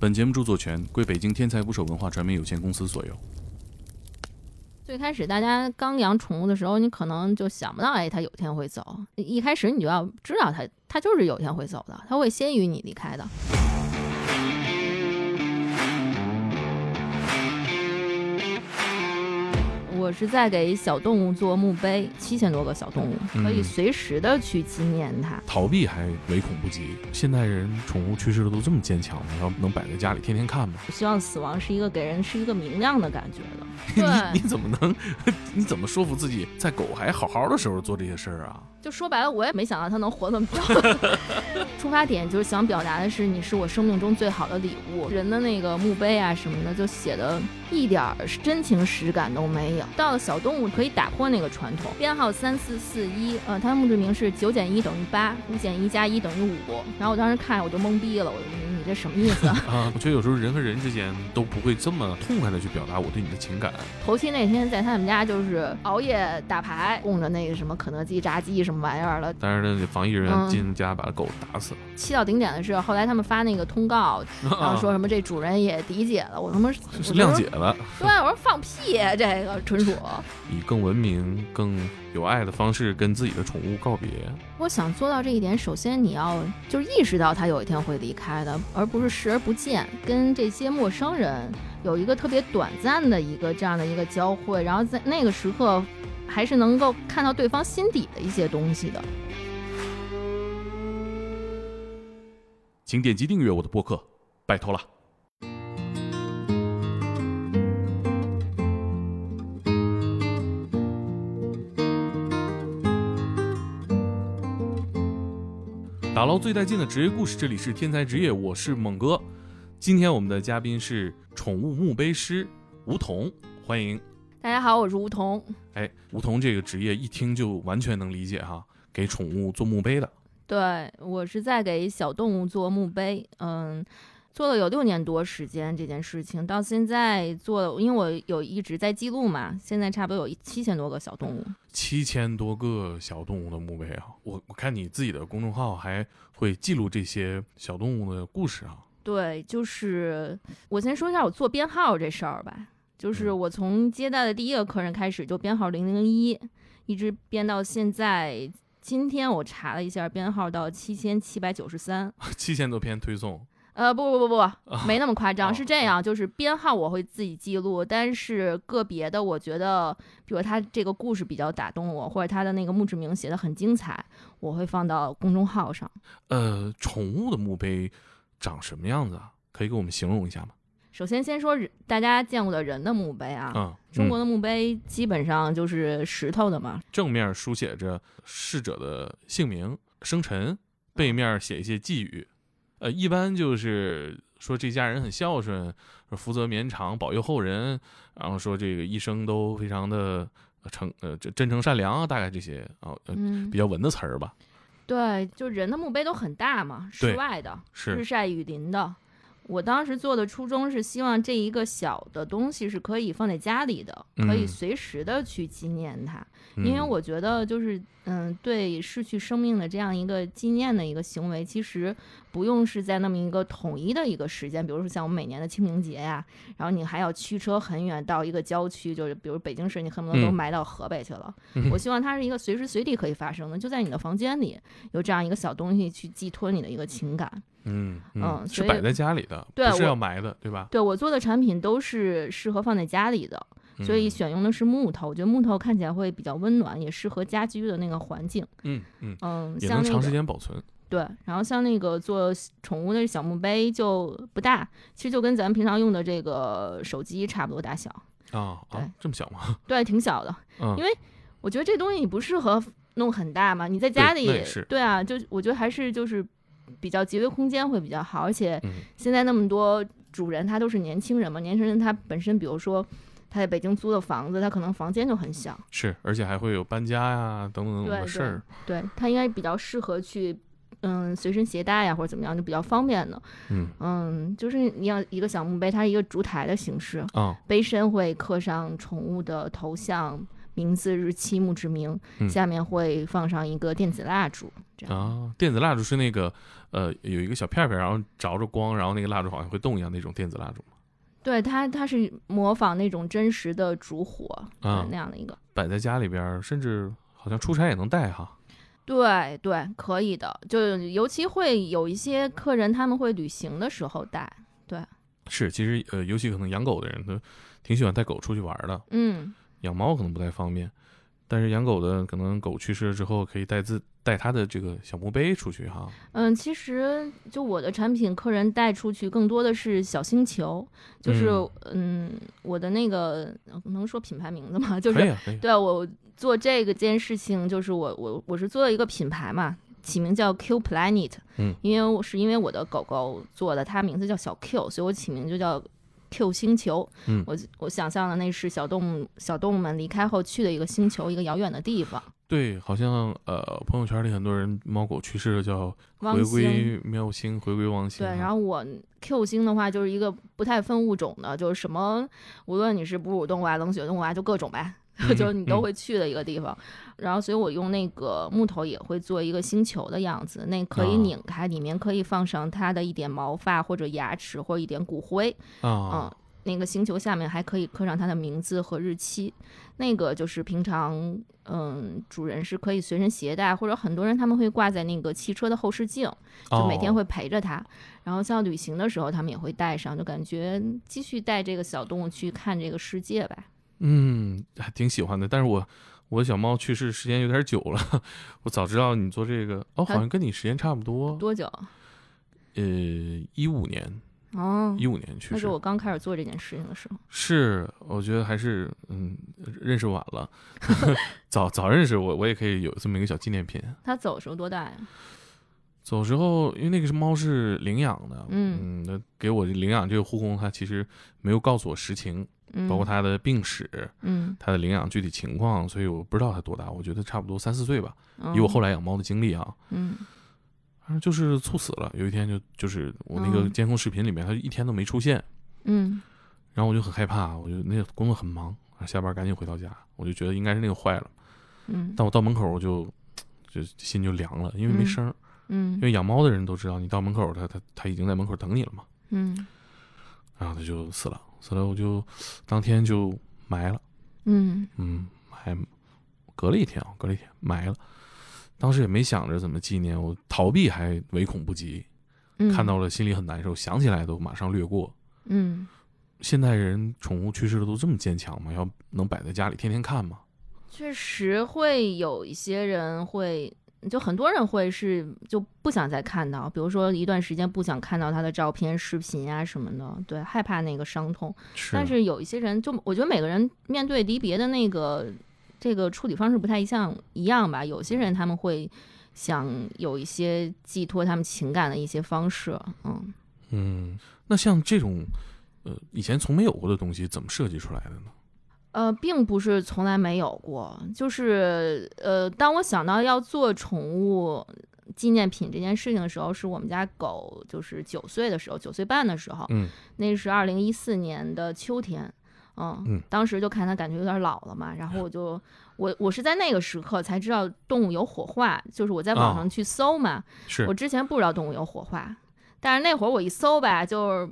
本节目著作权归北京天才捕手文化传媒有限公司所有。最开始大家刚养宠物的时候，你可能就想不到，哎，它有天会走。一开始你就要知道它，它就是有天会走的，它会先于你离开的。我是在给小动物做墓碑，七千多个小动物，可以随时的去纪念它。逃避还唯恐不及，现代人宠物去世的都这么坚强吗？要能摆在家里天天看吗？我希望死亡是一个给人是一个明亮的感觉的。你你怎么能？你怎么说服自己在狗还好好的时候做这些事儿啊？就说白了，我也没想到它能活那么久。出发点就是想表达的是，你是我生命中最好的礼物。人的那个墓碑啊什么的，就写的一点真情实感都没有。到了小动物，可以打破那个传统。编号三四四一，呃，它的墓志铭是九减一等于八，五减一加一等于五。然后我当时看我就懵逼了，我就。这什么意思 啊？我觉得有时候人和人之间都不会这么痛快的去表达我对你的情感。头七那天在他们家就是熬夜打牌，供着那个什么肯德基炸鸡什么玩意儿了。但是呢，防疫人员进家把狗打死了。气到顶点的是，后来他们发那个通告，然后说什么这主人也理解了。我他妈是谅解了。对，我说放屁，这个纯属以更文明、更有爱的方式跟自己的宠物告别。我想做到这一点，首先你要就是意识到它有一天会离开的。而不是视而不见，跟这些陌生人有一个特别短暂的一个这样的一个交汇，然后在那个时刻，还是能够看到对方心底的一些东西的。请点击订阅我的播客，拜托了。打捞最带劲的职业故事，这里是天才职业，我是猛哥。今天我们的嘉宾是宠物墓碑师吴桐，欢迎。大家好，我是吴桐。哎，吴桐这个职业一听就完全能理解哈，给宠物做墓碑的。对我是在给小动物做墓碑，嗯。做了有六年多时间这件事情，到现在做，因为我有一直在记录嘛，现在差不多有七千多个小动物，七千多个小动物的墓碑啊！我我看你自己的公众号还会记录这些小动物的故事啊。对，就是我先说一下我做编号这事儿吧，就是我从接待的第一个客人开始就编号零零一，一直编到现在，今天我查了一下编号到七千七百九十三，七千多篇推送。呃不不不不不，没那么夸张，是这样，就是编号我会自己记录，但是个别的我觉得，比如他这个故事比较打动我，或者他的那个墓志铭写的很精彩，我会放到公众号上。呃，宠物的墓碑长什么样子啊？可以给我们形容一下吗？首先先说大家见过的人的墓碑啊，嗯中国的墓碑基本上就是石头的嘛，正面书写着逝者的姓名、生辰，背面写一些寄语。呃，一般就是说这家人很孝顺，福泽绵长，保佑后人，然后说这个一生都非常的诚呃真诚善良啊，大概这些啊，嗯，比较文的词儿吧。对，就人的墓碑都很大嘛，室外的，日晒雨淋的。我当时做的初衷是希望这一个小的东西是可以放在家里的，可以随时的去纪念它，因为我觉得就是嗯，对逝去生命的这样一个纪念的一个行为，其实不用是在那么一个统一的一个时间，比如说像我们每年的清明节呀，然后你还要驱车很远到一个郊区，就是比如北京市，你恨不得都埋到河北去了。我希望它是一个随时随地可以发生的，就在你的房间里有这样一个小东西去寄托你的一个情感。嗯嗯，是摆在家里的，不是要埋的，对吧？对我做的产品都是适合放在家里的，所以选用的是木头，我觉得木头看起来会比较温暖，也适合家居的那个环境。嗯嗯嗯，也能长时间保存。对，然后像那个做宠物的小墓碑就不大，其实就跟咱们平常用的这个手机差不多大小啊。对，这么小吗？对，挺小的。嗯，因为我觉得这东西你不适合弄很大嘛，你在家里对啊，就我觉得还是就是。比较节约空间会比较好，而且现在那么多主人他都是年轻人嘛，年轻人他本身比如说他在北京租的房子，他可能房间就很小，是，而且还会有搬家呀等等等等的事儿，对他应该比较适合去嗯随身携带呀或者怎么样就比较方便的，嗯嗯，就是你要一个小墓碑，它是一个烛台的形式，啊，碑身会刻上宠物的头像、名字、日期、墓志铭，下面会放上一个电子蜡烛。这样啊，电子蜡烛是那个呃有一个小片片，然后着着光，然后那个蜡烛好像会动一样那种电子蜡烛吗？对，它它是模仿那种真实的烛火啊那样的一个，摆在家里边，甚至好像出差也能带哈。对对，可以的，就尤其会有一些客人他们会旅行的时候带，对，是，其实呃，尤其可能养狗的人都挺喜欢带狗出去玩的，嗯，养猫可能不太方便。但是养狗的可能狗去世了之后，可以带自带它的这个小墓碑出去哈。嗯，其实就我的产品，客人带出去更多的是小星球，就是嗯，我的那个能说品牌名字吗？就是对我做这个件事情，就是我我我是做了一个品牌嘛，起名叫 Q Planet，嗯，因为我是因为我的狗狗做的，它名字叫小 Q，所以我起名就叫。Q 星球，嗯，我我想象的那是小动物小动物们离开后去的一个星球，一个遥远的地方。对，好像呃，朋友圈里很多人猫狗去世了叫回归喵星，回归汪星。对，然后我 Q 星的话就是一个不太分物种的，就是什么，无论你是哺乳动物啊、冷血动物啊，就各种呗。就是你都会去的一个地方，然后所以我用那个木头也会做一个星球的样子，那可以拧开，里面可以放上它的一点毛发或者牙齿或者一点骨灰啊，嗯，那个星球下面还可以刻上它的名字和日期，那个就是平常嗯主人是可以随身携带，或者很多人他们会挂在那个汽车的后视镜，就每天会陪着它，然后像旅行的时候他们也会带上，就感觉继续带这个小动物去看这个世界呗。嗯，还挺喜欢的，但是我我的小猫去世时间有点久了，我早知道你做这个哦，好像跟你时间差不多。多久？呃，一五年哦，一五年去世，那是我刚开始做这件事情的时候。是，我觉得还是嗯，认识晚了，早早认识我，我也可以有这么一个小纪念品。它走时候多大呀？走时候，因为那个是猫是领养的，嗯嗯，那给我领养这个护工，他其实没有告诉我实情。包括他的病史，嗯，他的领养具体情况，所以我不知道他多大，我觉得差不多三四岁吧。以我后来养猫的经历啊，嗯，反正就是猝死了。有一天就就是我那个监控视频里面，他一天都没出现，嗯，然后我就很害怕，我就那个工作很忙，下班赶紧回到家，我就觉得应该是那个坏了，嗯，但我到门口我就就心就凉了，因为没声，嗯，因为养猫的人都知道，你到门口，它它它已经在门口等你了嘛，嗯，然后它就死了。死了，我就当天就埋了。嗯嗯，还隔了一天啊，隔了一天埋了。当时也没想着怎么纪念，我逃避还唯恐不及。看到了心里很难受，想起来都马上略过。嗯，现代人宠物去世了都这么坚强吗？要能摆在家里天天看吗？确实会有一些人会。就很多人会是就不想再看到，比如说一段时间不想看到他的照片、视频啊什么的，对，害怕那个伤痛。但是有一些人，就我觉得每个人面对离别的那个这个处理方式不太一样，一样吧。有些人他们会想有一些寄托他们情感的一些方式，嗯嗯。那像这种呃以前从没有过的东西，怎么设计出来的呢？呃，并不是从来没有过，就是呃，当我想到要做宠物纪念品这件事情的时候，是我们家狗就是九岁的时候，九岁半的时候，嗯，那是二零一四年的秋天，嗯，当时就看它感觉有点老了嘛，然后我就我我是在那个时刻才知道动物有火化，就是我在网上去搜嘛，是我之前不知道动物有火化，但是那会儿我一搜吧，就是。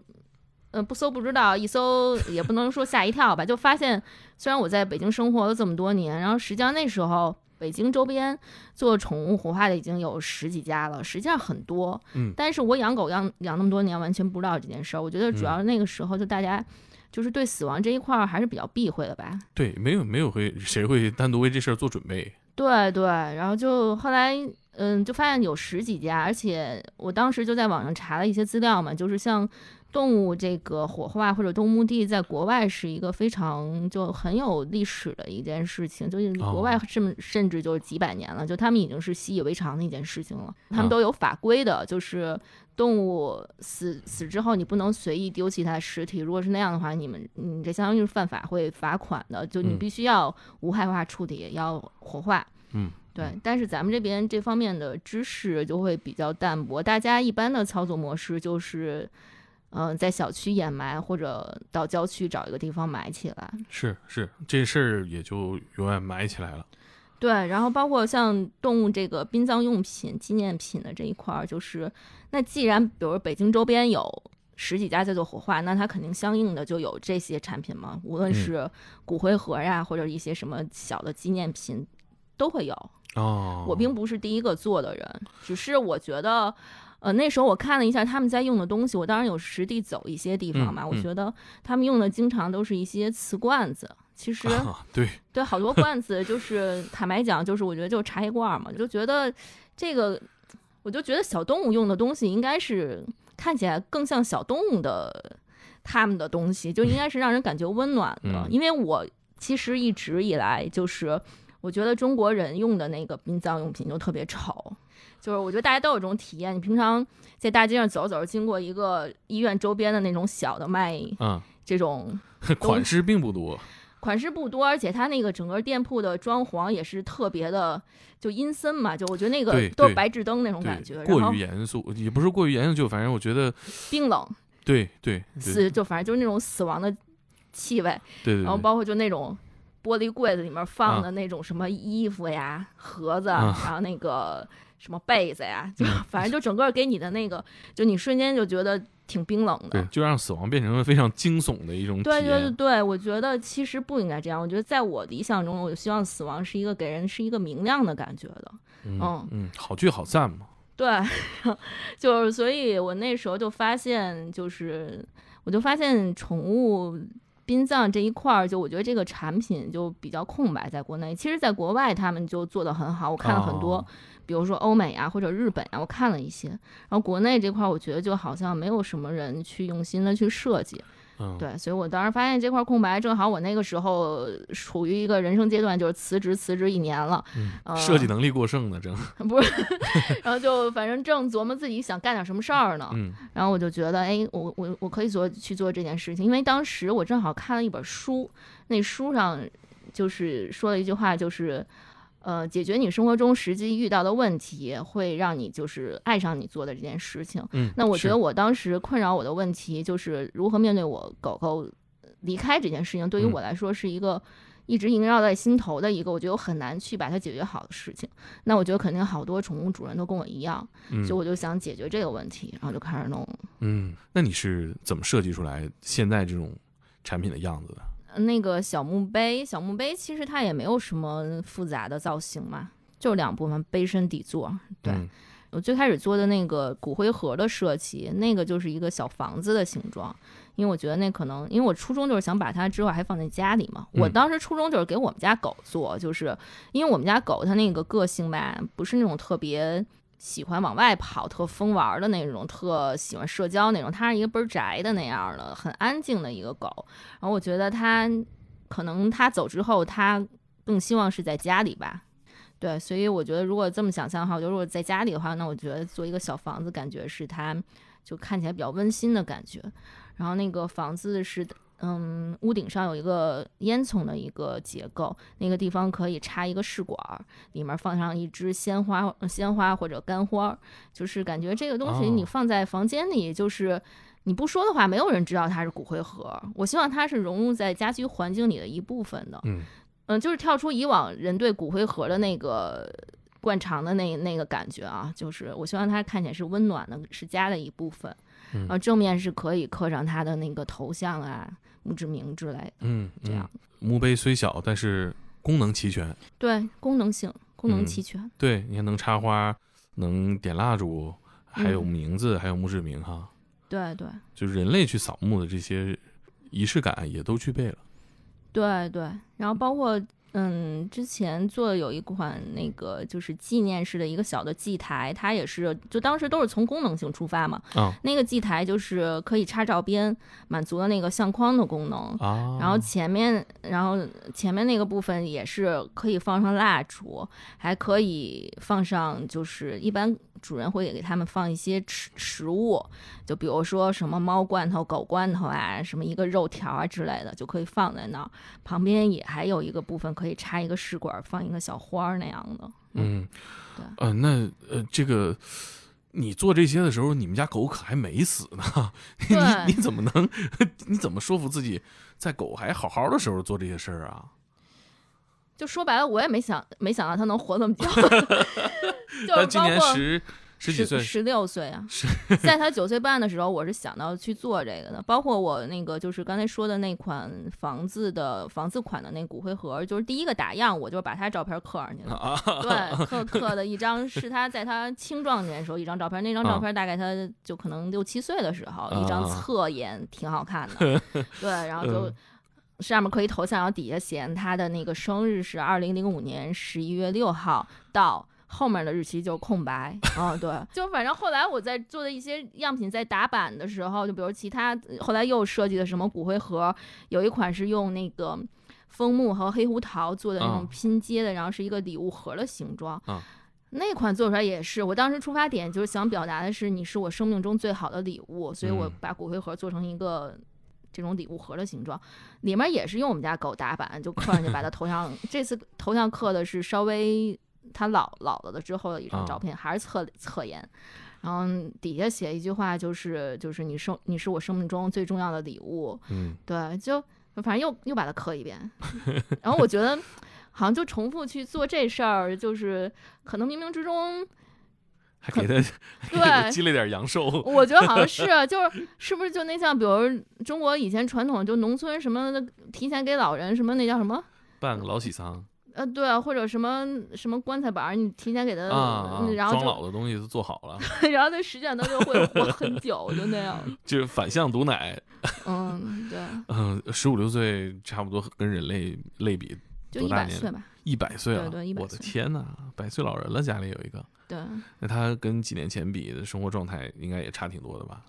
嗯，不搜不知道，一搜也不能说吓一跳吧。就发现，虽然我在北京生活了这么多年，然后实际上那时候北京周边做宠物火化的已经有十几家了，实际上很多。嗯，但是我养狗养养那么多年，完全不知道这件事儿。我觉得主要那个时候就大家就是对死亡这一块儿还是比较避讳的吧。对，没有没有会谁会单独为这事儿做准备。对对，然后就后来嗯，就发现有十几家，而且我当时就在网上查了一些资料嘛，就是像。动物这个火化或者动物墓地，在国外是一个非常就很有历史的一件事情，就是国外甚甚至就是几百年了，就他们已经是习以为常的一件事情了。他们都有法规的，就是动物死死之后，你不能随意丢弃它的尸体。如果是那样的话，你们你这相当于是犯法，会罚款的。就你必须要无害化处理，要火化。嗯，对。但是咱们这边这方面的知识就会比较淡薄，大家一般的操作模式就是。嗯，在小区掩埋，或者到郊区找一个地方埋起来。是是，这事儿也就永远埋起来了。对，然后包括像动物这个殡葬用品、纪念品的这一块儿，就是那既然比如北京周边有十几家在做火化，那它肯定相应的就有这些产品嘛，无论是骨灰盒呀，或者一些什么小的纪念品，都会有。哦，我并不是第一个做的人，只是我觉得。呃，那时候我看了一下他们在用的东西，我当然有实地走一些地方嘛。我觉得他们用的经常都是一些瓷罐子，其实对对，好多罐子就是坦白讲，就是我觉得就是茶叶罐嘛，就觉得这个，我就觉得小动物用的东西应该是看起来更像小动物的他们的东西，就应该是让人感觉温暖的。因为我其实一直以来就是我觉得中国人用的那个殡葬用品就特别丑。就是我觉得大家都有这种体验，你平常在大街上走走，经过一个医院周边的那种小的卖，嗯，这种 款式并不多，款式不多，而且它那个整个店铺的装潢也是特别的，就阴森嘛，就我觉得那个都是白炽灯那种感觉，过于严肃，也不是过于严肃，就反正我觉得冰冷，对对，死就反正就是那种死亡的气味，对对，然后包括就那种玻璃柜子里面放的那种什么衣服呀、盒子，啊然后那个。什么被子呀？就反正就整个给你的那个，就你瞬间就觉得挺冰冷的。对，就让死亡变成了非常惊悚的一种。对对对对，我觉得其实不应该这样。我觉得在我理想中，我希望死亡是一个给人是一个明亮的感觉的。嗯嗯，好聚好散嘛。对，就是所以，我那时候就发现，就是我就发现宠物殡葬这一块儿，就我觉得这个产品就比较空白，在国内。其实，在国外他们就做的很好，我看了很多。比如说欧美啊，或者日本啊，我看了一些，然后国内这块我觉得就好像没有什么人去用心的去设计，嗯，对，所以我当时发现这块空白，正好我那个时候处于一个人生阶段，就是辞职辞职一年了，嗯，设计能力过剩呢，正 不是，然后就反正正琢磨自己想干点什么事儿呢，嗯，然后我就觉得，哎，我我我可以做去做这件事情，因为当时我正好看了一本书，那书上就是说了一句话，就是。呃，解决你生活中实际遇到的问题，会让你就是爱上你做的这件事情。嗯，那我觉得我当时困扰我的问题就是如何面对我狗狗离开这件事情，对于我来说是一个一直萦绕在心头的一个，我觉得我很难去把它解决好的事情。那我觉得肯定好多宠物主人都跟我一样，所以我就想解决这个问题，然后就开始弄。嗯，那你是怎么设计出来现在这种产品的样子的？那个小墓碑，小墓碑其实它也没有什么复杂的造型嘛，就两部分，碑身底座。对我最开始做的那个骨灰盒的设计，那个就是一个小房子的形状，因为我觉得那可能，因为我初衷就是想把它之后还放在家里嘛。我当时初衷就是给我们家狗做，就是因为我们家狗它那个个性吧，不是那种特别。喜欢往外跑、特疯玩的那种，特喜欢社交那种。它是一个倍儿宅的那样的，很安静的一个狗。然后我觉得它可能它走之后，它更希望是在家里吧。对，所以我觉得如果这么想象的话，我觉得如果在家里的话，那我觉得做一个小房子，感觉是它就看起来比较温馨的感觉。然后那个房子是。嗯，屋顶上有一个烟囱的一个结构，那个地方可以插一个试管，里面放上一支鲜花、鲜花或者干花，就是感觉这个东西你放在房间里，就是你不说的话，没有人知道它是骨灰盒。我希望它是融入在家居环境里的一部分的。嗯嗯，就是跳出以往人对骨灰盒的那个惯常的那那个感觉啊，就是我希望它看起来是温暖的，是家的一部分。然后正面是可以刻上它的那个头像啊。墓志铭之类的，嗯，这样墓碑虽小，但是功能齐全。对，功能性，功能齐全。对，你看能插花，能点蜡烛，还有名字，还有墓志铭，哈。对对，就是人类去扫墓的这些仪式感也都具备了。对对，然后包括。嗯，之前做有一款那个就是纪念式的一个小的祭台，它也是就当时都是从功能性出发嘛。啊，那个祭台就是可以插照片，满足了那个相框的功能。啊，然后前面，然后前面那个部分也是可以放上蜡烛，还可以放上就是一般。主人会给他们放一些食食物，就比如说什么猫罐头、狗罐头啊，什么一个肉条啊之类的，就可以放在那儿。旁边也还有一个部分可以插一个试管，放一个小花儿那样的。嗯，对。呃，那呃，这个你做这些的时候，你们家狗可还没死呢。你你怎么能？你怎么说服自己在狗还好好的时候做这些事儿啊？就说白了，我也没想没想到它能活那么久。他今年十。十几岁，十六岁啊！在他九岁半的时候，我是想到去做这个的。包括我那个，就是刚才说的那款房子的房子款的那骨灰盒，就是第一个打样，我就把他照片刻上去了。对，刻刻的一张是他在他青壮年时候一张照片，那张照片大概他就可能六七岁的时候一张侧颜，挺好看的。对，然后就上面可以头像，然后底下写他的那个生日是二零零五年十一月六号到。后面的日期就空白 啊，对，就反正后来我在做的一些样品在打版的时候，就比如其他后来又设计的什么骨灰盒，有一款是用那个枫木和黑胡桃做的那种拼接的，然后是一个礼物盒的形状，那款做出来也是，我当时出发点就是想表达的是你是我生命中最好的礼物，所以我把骨灰盒做成一个这种礼物盒的形状，里面也是用我们家狗打版，就刻上去把它 头像，这次头像刻的是稍微。他老老了的之后的一张照片，还是侧侧颜，然后底下写一句话，就是就是你生你是我生命中最重要的礼物，嗯，对，就反正又又把它刻一遍，然后我觉得好像就重复去做这事儿，就是可能冥冥之中还给他对积累点阳寿，我觉得好像 是，就是是不是就那像比如中国以前传统就农村什么的，提前给老人什么那叫什么？办个老喜丧。呃，对啊，或者什么什么棺材板，你提前给他，然后装老的东西都做好了，然后他实际上他就会 活很久，就那样。就是反向毒奶。嗯，对。嗯，十五六岁差不多跟人类类比，就一百岁吧。一百岁了！对，我的天哪，百岁老人了，家里有一个。对。那他跟几年前比的生活状态应该也差挺多的吧？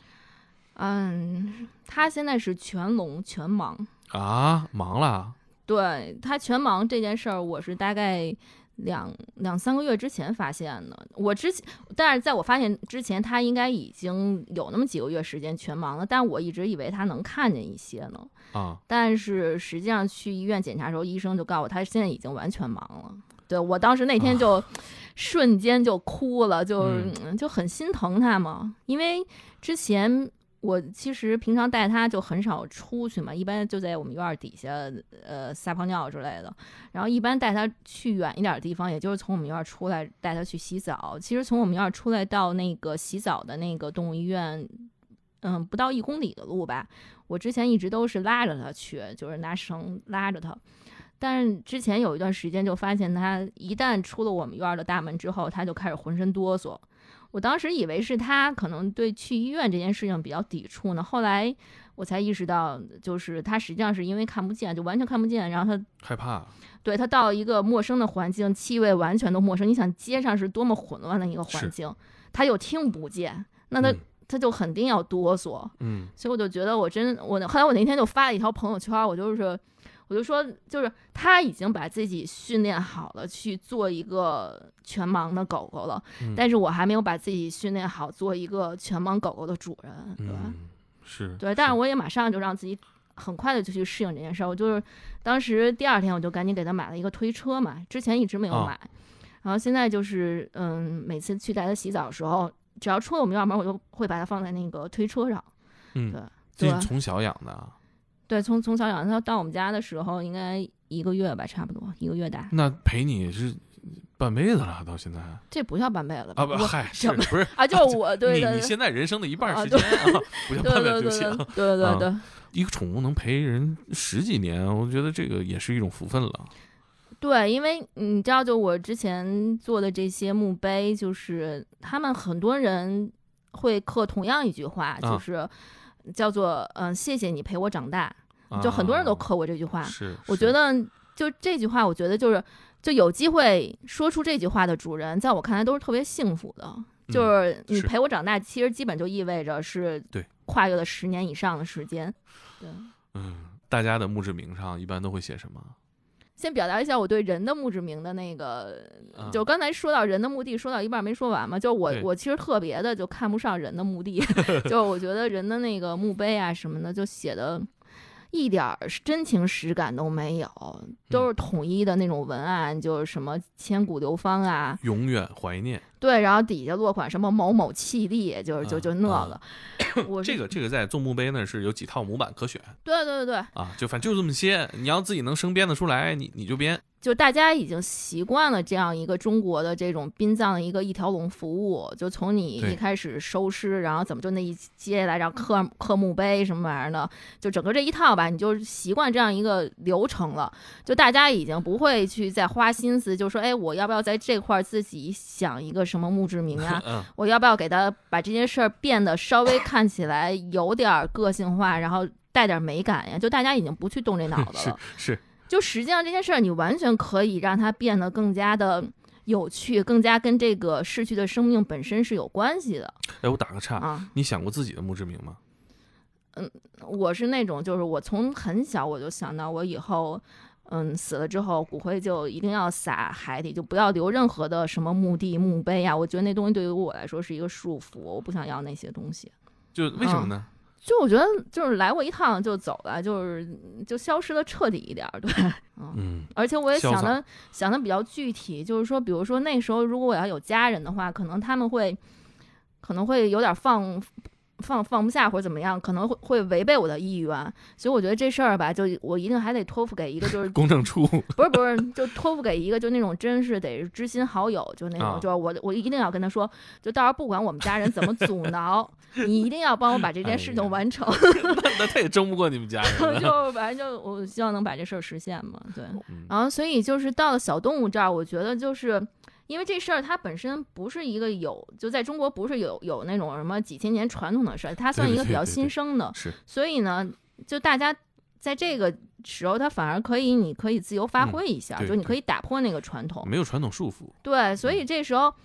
嗯，他现在是全聋全盲啊，盲了。对他全盲这件事儿，我是大概两两三个月之前发现的。我之前，但是在我发现之前，他应该已经有那么几个月时间全盲了。但我一直以为他能看见一些呢。啊！但是实际上去医院检查的时候，医生就告诉我，他现在已经完全盲了。对我当时那天就瞬间就哭了，就就很心疼他嘛，因为之前。我其实平常带它就很少出去嘛，一般就在我们院儿底下，呃，撒泡尿之类的。然后一般带它去远一点的地方，也就是从我们院儿出来带它去洗澡。其实从我们院儿出来到那个洗澡的那个动物医院，嗯，不到一公里的路吧。我之前一直都是拉着他去，就是拿绳拉着他。但是之前有一段时间就发现它一旦出了我们院儿的大门之后，它就开始浑身哆嗦。我当时以为是他可能对去医院这件事情比较抵触呢，后来我才意识到，就是他实际上是因为看不见，就完全看不见，然后他害怕，对他到一个陌生的环境，气味完全都陌生，你想街上是多么混乱的一个环境，他又听不见，那他他就肯定要哆嗦，嗯，所以我就觉得我真我后来我那天就发了一条朋友圈，我就是。我就说，就是他已经把自己训练好了去做一个全盲的狗狗了，但是我还没有把自己训练好做一个全盲狗狗的主人，对吧？是对，但是我也马上就让自己很快的就去适应这件事儿。我就是当时第二天我就赶紧给他买了一个推车嘛，之前一直没有买，然后现在就是嗯，每次去带他洗澡的时候，只要出了我们院门，我就会把它放在那个推车上。嗯，对，这是从小养的。对，从从小养，他到我们家的时候应该一个月吧，差不多一个月大。那陪你是半辈子了，到现在。这不叫半辈子啊！不，嗨，是不是啊？就是我对你你现在人生的一半时间啊，不叫半辈子就行。对对对，一个宠物能陪人十几年，我觉得这个也是一种福分了。对，因为你知道，就我之前做的这些墓碑，就是他们很多人会刻同样一句话，就是叫做“嗯，谢谢你陪我长大”。就很多人都磕过这句话，是，我觉得就这句话，我觉得就是就有机会说出这句话的主人，在我看来都是特别幸福的。就是你陪我长大，其实基本就意味着是对跨越了十年以上的时间。对，嗯，大家的墓志铭上一般都会写什么？先表达一下我对人的墓志铭的那个，就刚才说到人的墓地，说到一半没说完嘛。就我我其实特别的就看不上人的墓地，就我觉得人的那个墓碑啊什么的，就写的。一点儿真情实感都没有，都是统一的那种文案，就是什么千古流芳啊，永远怀念。对，然后底下落款什么某某气力，就是就就那个。我 这个这个在做墓碑那是有几套模板可选。对对对对。啊，就反正就这么些，你要自己能生编得出来，你你就编。就大家已经习惯了这样一个中国的这种殡葬的一个一条龙服务，就从你一开始收尸，然后怎么就那一接下来然后刻刻墓碑什么玩意儿的，就整个这一套吧，你就习惯这样一个流程了。就大家已经不会去再花心思，就说哎，我要不要在这块自己想一个什么墓志铭啊？我要不要给他把这件事儿变得稍微看起来有点个性化，然后带点美感呀？就大家已经不去动这脑 子了。是。就实际上这件事儿，你完全可以让它变得更加的有趣，更加跟这个逝去的生命本身是有关系的。哎，我打个岔啊，你想过自己的墓志铭吗？嗯，我是那种，就是我从很小我就想到，我以后嗯死了之后，骨灰就一定要撒海底，就不要留任何的什么墓地墓碑呀。我觉得那东西对于我来说是一个束缚，我不想要那些东西。就为什么呢？就我觉得，就是来过一趟就走了，就是就消失的彻底一点，对，嗯，而且我也想的想的比较具体，就是说，比如说那时候如果我要有家人的话，可能他们会可能会有点放。放放不下或者怎么样，可能会会违背我的意愿，所以我觉得这事儿吧，就我一定还得托付给一个就是 公证处，不是不是，就托付给一个就那种真是得知心好友，就那种，就是我我一定要跟他说，就到时候不管我们家人怎么阻挠，你一定要帮我把这件事情完成。那他也争不过你们家人。就反正就我希望能把这事儿实现嘛，对。然后所以就是到了小动物这儿，我觉得就是。因为这事儿它本身不是一个有，就在中国不是有有那种什么几千年传统的事儿，它算一个比较新生的，是。所以呢，就大家在这个时候，它反而可以，你可以自由发挥一下，就你可以打破那个传统，没有传统束缚。对，所以这时候。嗯，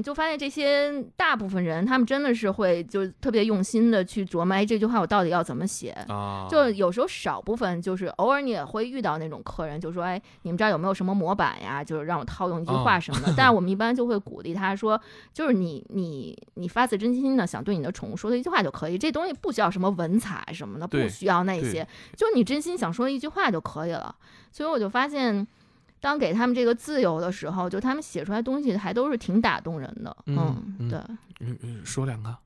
就发现这些大部分人，他们真的是会就特别用心的去琢磨，哎，这句话我到底要怎么写啊？就有时候少部分就是偶尔你也会遇到那种客人，就说，哎，你们这儿有没有什么模板呀？就是让我套用一句话什么的。但是我们一般就会鼓励他说，就是你你你发自真心的想对你的宠物说的一句话就可以，这东西不需要什么文采什么的，不需要那些，就你真心想说一句话就可以了。所以我就发现。当给他们这个自由的时候，就他们写出来东西还都是挺打动人的。嗯，对。嗯嗯，说两个。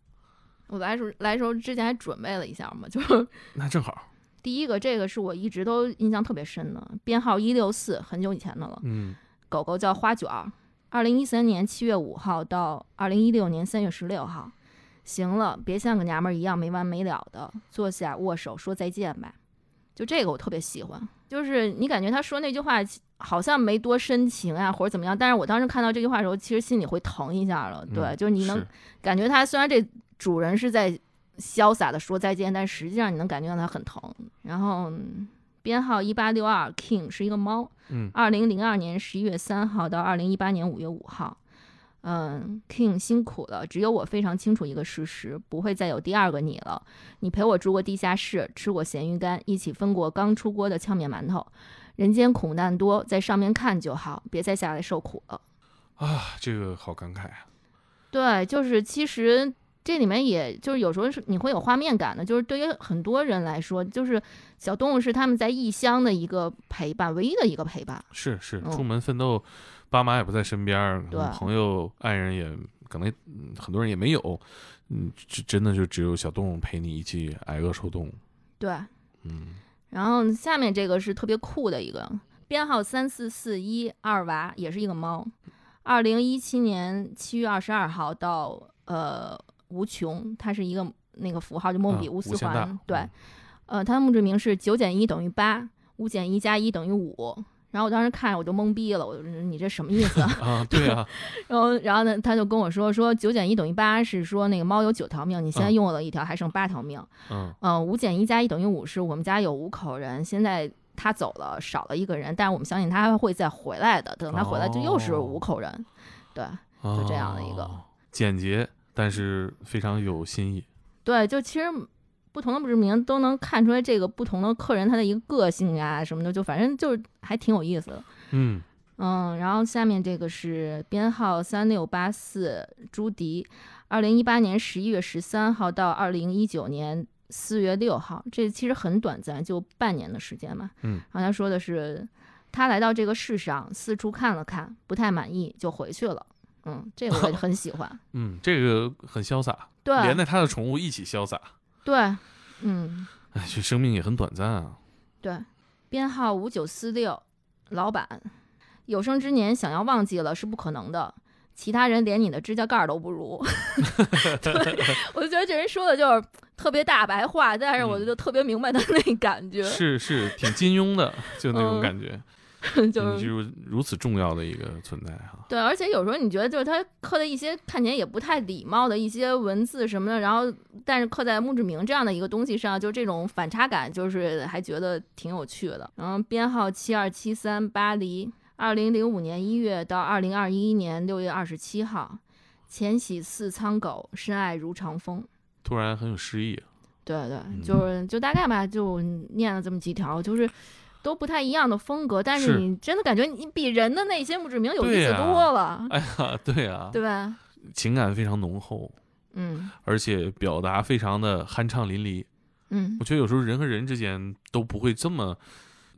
我来时候来时候之前还准备了一下嘛，就是 那正好。第一个，这个是我一直都印象特别深的，编号一六四，很久以前的了。嗯。狗狗叫花卷儿，二零一三年七月五号到二零一六年三月十六号。行了，别像个娘们儿一样没完没了的，坐下握手说再见吧。就这个我特别喜欢，就是你感觉他说那句话。好像没多深情啊，或者怎么样？但是我当时看到这句话的时候，其实心里会疼一下了。对，就是你能感觉他虽然这主人是在潇洒的说再见，但实际上你能感觉到他很疼。然后编号一八六二 King 是一个猫，嗯，二零零二年十一月三号到二零一八年五月五号，嗯，King 辛苦了。只有我非常清楚一个事实，不会再有第二个你了。你陪我住过地下室，吃过咸鱼干，一起分过刚出锅的呛面馒头。人间苦难多，在上面看就好，别再下来受苦了。啊，这个好感慨啊！对，就是其实这里面也就是有时候是你会有画面感的，就是对于很多人来说，就是小动物是他们在异乡的一个陪伴，唯一的一个陪伴。是是，出门奋斗，爸妈也不在身边，朋友、爱人也可能很多人也没有，嗯，真的就只有小动物陪你一起挨饿受冻。对，嗯。然后下面这个是特别酷的一个编号三四四一二娃，也是一个猫。二零一七年七月二十二号到呃无穷，它是一个那个符号就莫比乌斯环，对，呃，它的墓志铭是九减一等于八，五减一加一等于五。然后我当时看我就懵逼了，我说你这什么意思啊？对啊。然后然后呢，他就跟我说说九减一等于八是说那个猫有九条命，你现在用了一条，还剩八条命。嗯嗯，五减一加一等于五是我们家有五口人，现在他走了，少了一个人，但是我们相信他会再回来的。等他回来就又是五口人，对，就这样的一个简洁，但是非常有新意。对，就其实。不同的墓志铭都能看出来这个不同的客人他的一个个性啊什么的，就反正就是还挺有意思的。嗯嗯，然后下面这个是编号三六八四朱迪，二零一八年十一月十三号到二零一九年四月六号，这其实很短暂，就半年的时间嘛。嗯，然后他说的是他来到这个世上四处看了看，不太满意就回去了。嗯，这个我很喜欢。嗯，这个很潇洒，对，连带他的宠物一起潇洒。对，嗯，哎，这生命也很短暂啊。对，编号五九四六，老板，有生之年想要忘记了是不可能的。其他人连你的指甲盖都不如，对我就觉得这人说的就是特别大白话，但是我就特别明白他那感觉，是是挺金庸的，就那种感觉，就是如此重要的一个存在哈。对，而且有时候你觉得就是他刻的一些看起来也不太礼貌的一些文字什么的，然后但是刻在墓志铭这样的一个东西上，就这种反差感，就是还觉得挺有趣的。然后编号七二七三巴黎。二零零五年一月到二零二一年六月二十七号，浅喜似苍狗，深爱如长风。突然很有诗意。对对，就是就大概吧，就念了这么几条，就是都不太一样的风格，但是你真的感觉你比人的那些墓志铭有意思多了。哎呀，对呀，对吧？情感非常浓厚，嗯，而且表达非常的酣畅淋漓，嗯，我觉得有时候人和人之间都不会这么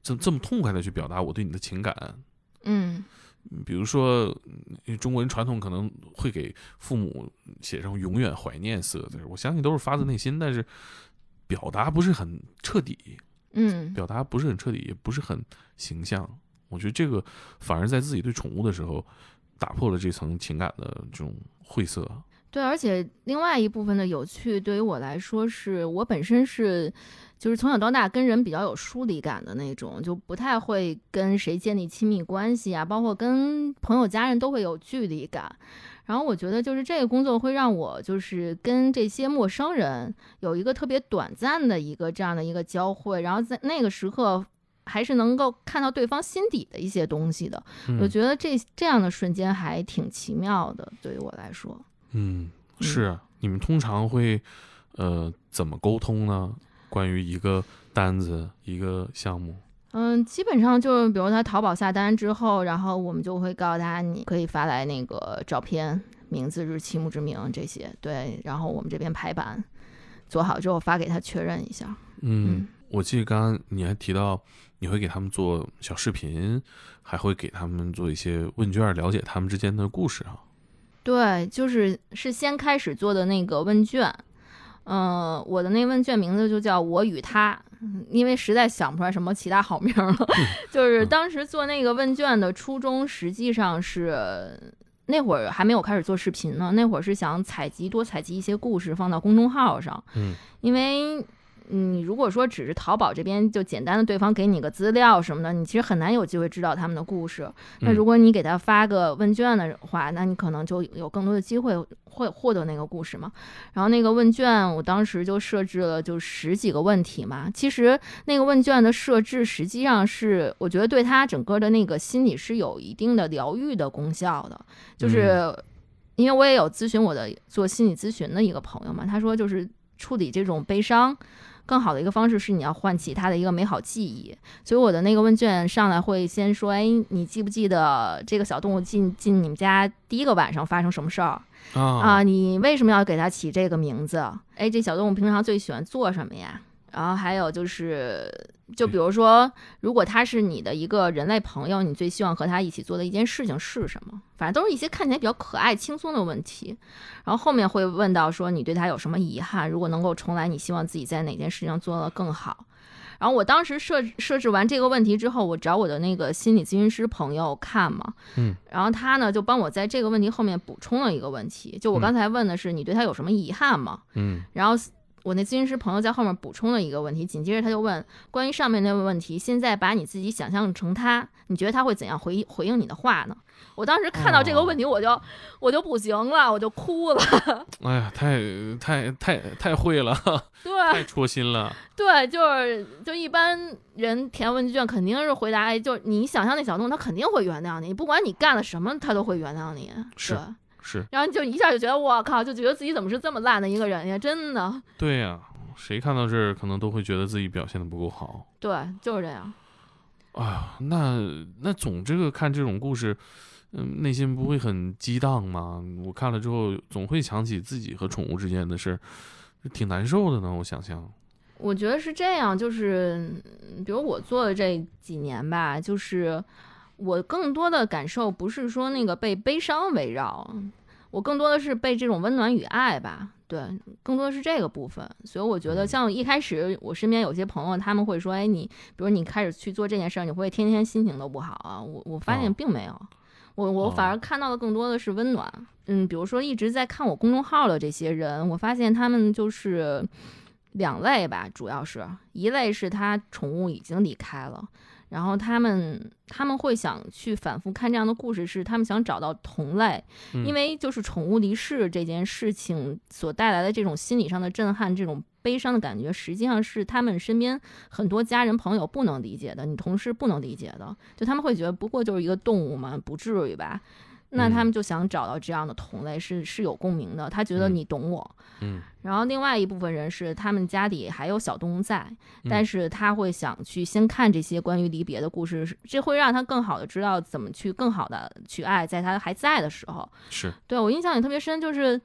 这这么痛快的去表达我对你的情感。嗯，比如说，中国人传统可能会给父母写上“永远怀念”四个字，我相信都是发自内心，但是表达不是很彻底。嗯，表达不是很彻底，也不是很形象。我觉得这个反而在自己对宠物的时候，打破了这层情感的这种晦涩。对，而且另外一部分的有趣，对于我来说，是我本身是。就是从小到大跟人比较有疏离感的那种，就不太会跟谁建立亲密关系啊，包括跟朋友家人都会有距离感。然后我觉得就是这个工作会让我就是跟这些陌生人有一个特别短暂的一个这样的一个交汇，然后在那个时刻还是能够看到对方心底的一些东西的。我觉得这这样的瞬间还挺奇妙的，对于我来说。嗯，是。你们通常会呃怎么沟通呢？关于一个单子一个项目，嗯，基本上就是比如他淘宝下单之后，然后我们就会告诉他，你可以发来那个照片、名字、日期、墓志铭这些，对，然后我们这边排版做好之后发给他确认一下。嗯，我记得刚刚你还提到你会给他们做小视频，还会给他们做一些问卷，了解他们之间的故事啊。对，就是是先开始做的那个问卷。嗯，我的那问卷名字就叫我与他，因为实在想不出来什么其他好名了。就是当时做那个问卷的初衷，实际上是那会儿还没有开始做视频呢，那会儿是想采集多采集一些故事放到公众号上。嗯，因为。你如果说只是淘宝这边就简单的对方给你个资料什么的，你其实很难有机会知道他们的故事。那如果你给他发个问卷的话，那你可能就有更多的机会会获得那个故事嘛。然后那个问卷我当时就设置了就十几个问题嘛。其实那个问卷的设置实际上是我觉得对他整个的那个心理是有一定的疗愈的功效的。就是因为我也有咨询我的做心理咨询的一个朋友嘛，他说就是处理这种悲伤。更好的一个方式是你要唤起他的一个美好记忆，所以我的那个问卷上来会先说，哎，你记不记得这个小动物进进你们家第一个晚上发生什么事儿啊？你为什么要给它起这个名字？哎，这小动物平常最喜欢做什么呀？然后还有就是，就比如说，如果他是你的一个人类朋友，你最希望和他一起做的一件事情是什么？反正都是一些看起来比较可爱、轻松的问题。然后后面会问到说，你对他有什么遗憾？如果能够重来，你希望自己在哪件事情上做得更好？然后我当时设设置完这个问题之后，我找我的那个心理咨询师朋友看嘛，嗯，然后他呢就帮我在这个问题后面补充了一个问题，就我刚才问的是你对他有什么遗憾吗？嗯，然后。我那咨询师朋友在后面补充了一个问题，紧接着他就问关于上面那个问题，现在把你自己想象成他，你觉得他会怎样回回应你的话呢？我当时看到这个问题，我就我就不行了，我就哭了。哎呀，太太太太会了，对，太戳心了。对，就是就一般人填问卷肯定是回答，哎，就你想象那小动物，他肯定会原谅你，不管你干了什么，他都会原谅你。是。是，然后就一下就觉得我靠，就觉得自己怎么是这么烂的一个人呀？真的。对呀，谁看到这儿可能都会觉得自己表现的不够好。对，就是这样。哎呀，那那总这个看这种故事，嗯，内心不会很激荡吗？我看了之后总会想起自己和宠物之间的事，挺难受的呢。我想象。我觉得是这样，就是比如我做的这几年吧，就是。我更多的感受不是说那个被悲伤围绕，我更多的是被这种温暖与爱吧，对，更多的是这个部分。所以我觉得，像一开始我身边有些朋友，他们会说：“哎，你比如你开始去做这件事儿，你会天天心情都不好啊？”我我发现并没有，我我反而看到的更多的是温暖。嗯，比如说一直在看我公众号的这些人，我发现他们就是两类吧，主要是一类是他宠物已经离开了。然后他们他们会想去反复看这样的故事，是他们想找到同类，因为就是宠物离世这件事情所带来的这种心理上的震撼，这种悲伤的感觉，实际上是他们身边很多家人朋友不能理解的，你同事不能理解的，就他们会觉得不过就是一个动物嘛，不至于吧。那他们就想找到这样的同类，是是有共鸣的。他觉得你懂我，嗯。然后另外一部分人是他们家里还有小动物在，但是他会想去先看这些关于离别的故事，这会让他更好的知道怎么去更好的去爱，在他还在的时候。是对我印象也特别深，就是。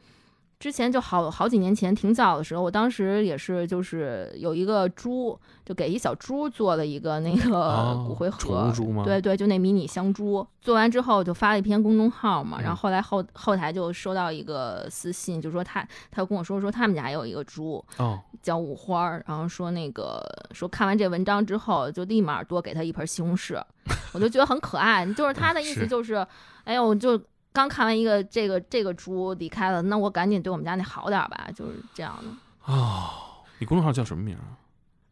之前就好好几年前，挺早的时候，我当时也是，就是有一个猪，就给一小猪做了一个那个骨灰盒，对对，就那迷你香猪。做完之后就发了一篇公众号嘛，然后后来后后台就收到一个私信，就说他他跟我说说他们家有一个猪，叫五花，然后说那个说看完这文章之后，就立马多给他一盆西红柿，我就觉得很可爱，就是他的意思就是，哎呦就。刚看完一个这个这个猪离开了，那我赶紧对我们家那好点吧，就是这样的。哦，你公众号叫什么名啊？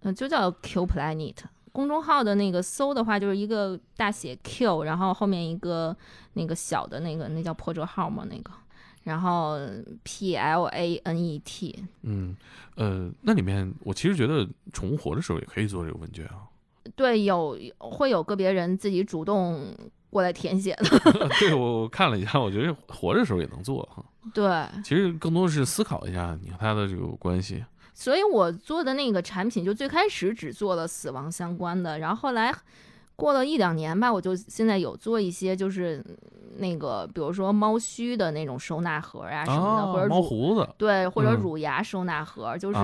嗯，就叫 Q Planet。公众号的那个搜的话，就是一个大写 Q，然后后面一个那个小的那个那叫破折号嘛，那个，然后 P L A N E T。嗯，呃，那里面我其实觉得宠物活的时候也可以做这个问卷啊。对，有会有个别人自己主动。过来填写的，对我我看了一下，我觉得活着时候也能做哈。对，其实更多是思考一下你和他的这个关系。所以我做的那个产品，就最开始只做了死亡相关的，然后后来过了一两年吧，我就现在有做一些，就是那个比如说猫须的那种收纳盒啊什么的，或者猫胡子，对，或者乳牙收纳盒，就是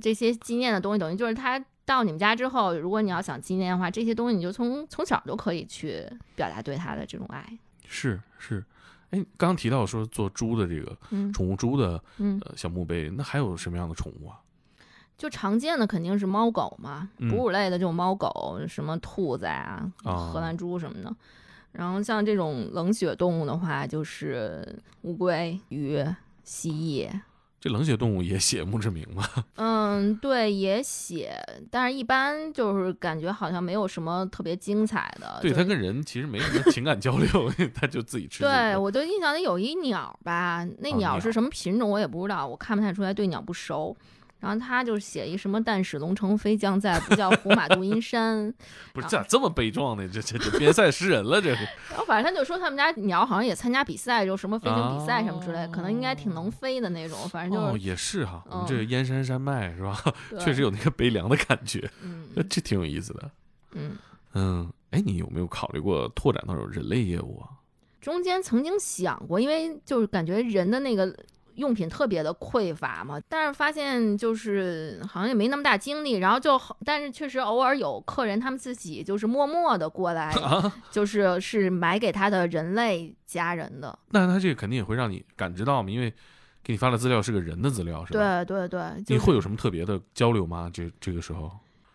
这些纪念的东西，等于就是它。到你们家之后，如果你要想纪念的话，这些东西你就从从小就可以去表达对它的这种爱。是是，哎，刚刚提到说做猪的这个宠物猪的呃小墓碑，那还有什么样的宠物啊？就常见的肯定是猫狗嘛，哺乳类的这种猫狗，什么兔子啊、荷兰猪什么的。然后像这种冷血动物的话，就是乌龟、鱼、蜥蜴。这冷血动物也写墓志铭吗？嗯，对，也写，但是一般就是感觉好像没有什么特别精彩的。对它跟人其实没什么情感交流，它就自己吃。对我就印象里有一鸟吧，那鸟是什么品种我也不知道，我看不太出来，对鸟不熟。然后他就写一什么“但使龙城飞将在，不叫胡马度阴山 ”，不是这咋这么悲壮呢？这这这边塞诗人了，这是。然后反正他就说他们家鸟好像也参加比赛，就什么飞行比赛什么之类，可能应该挺能飞的那种。反正就是也是哈，我们这个燕山山脉是吧？确实有那个悲凉的感觉，嗯，这挺有意思的。嗯嗯，哎，你有没有考虑过拓展到人类业务啊？中间曾经想过，因为就是感觉人的那个。用品特别的匮乏嘛，但是发现就是好像也没那么大精力，然后就但是确实偶尔有客人他们自己就是默默的过来，就是是买给他的人类家人的。那他这个肯定也会让你感知到嘛，因为给你发的资料是个人的资料，是吧？对对对。你会有什么特别的交流吗？这这个时候？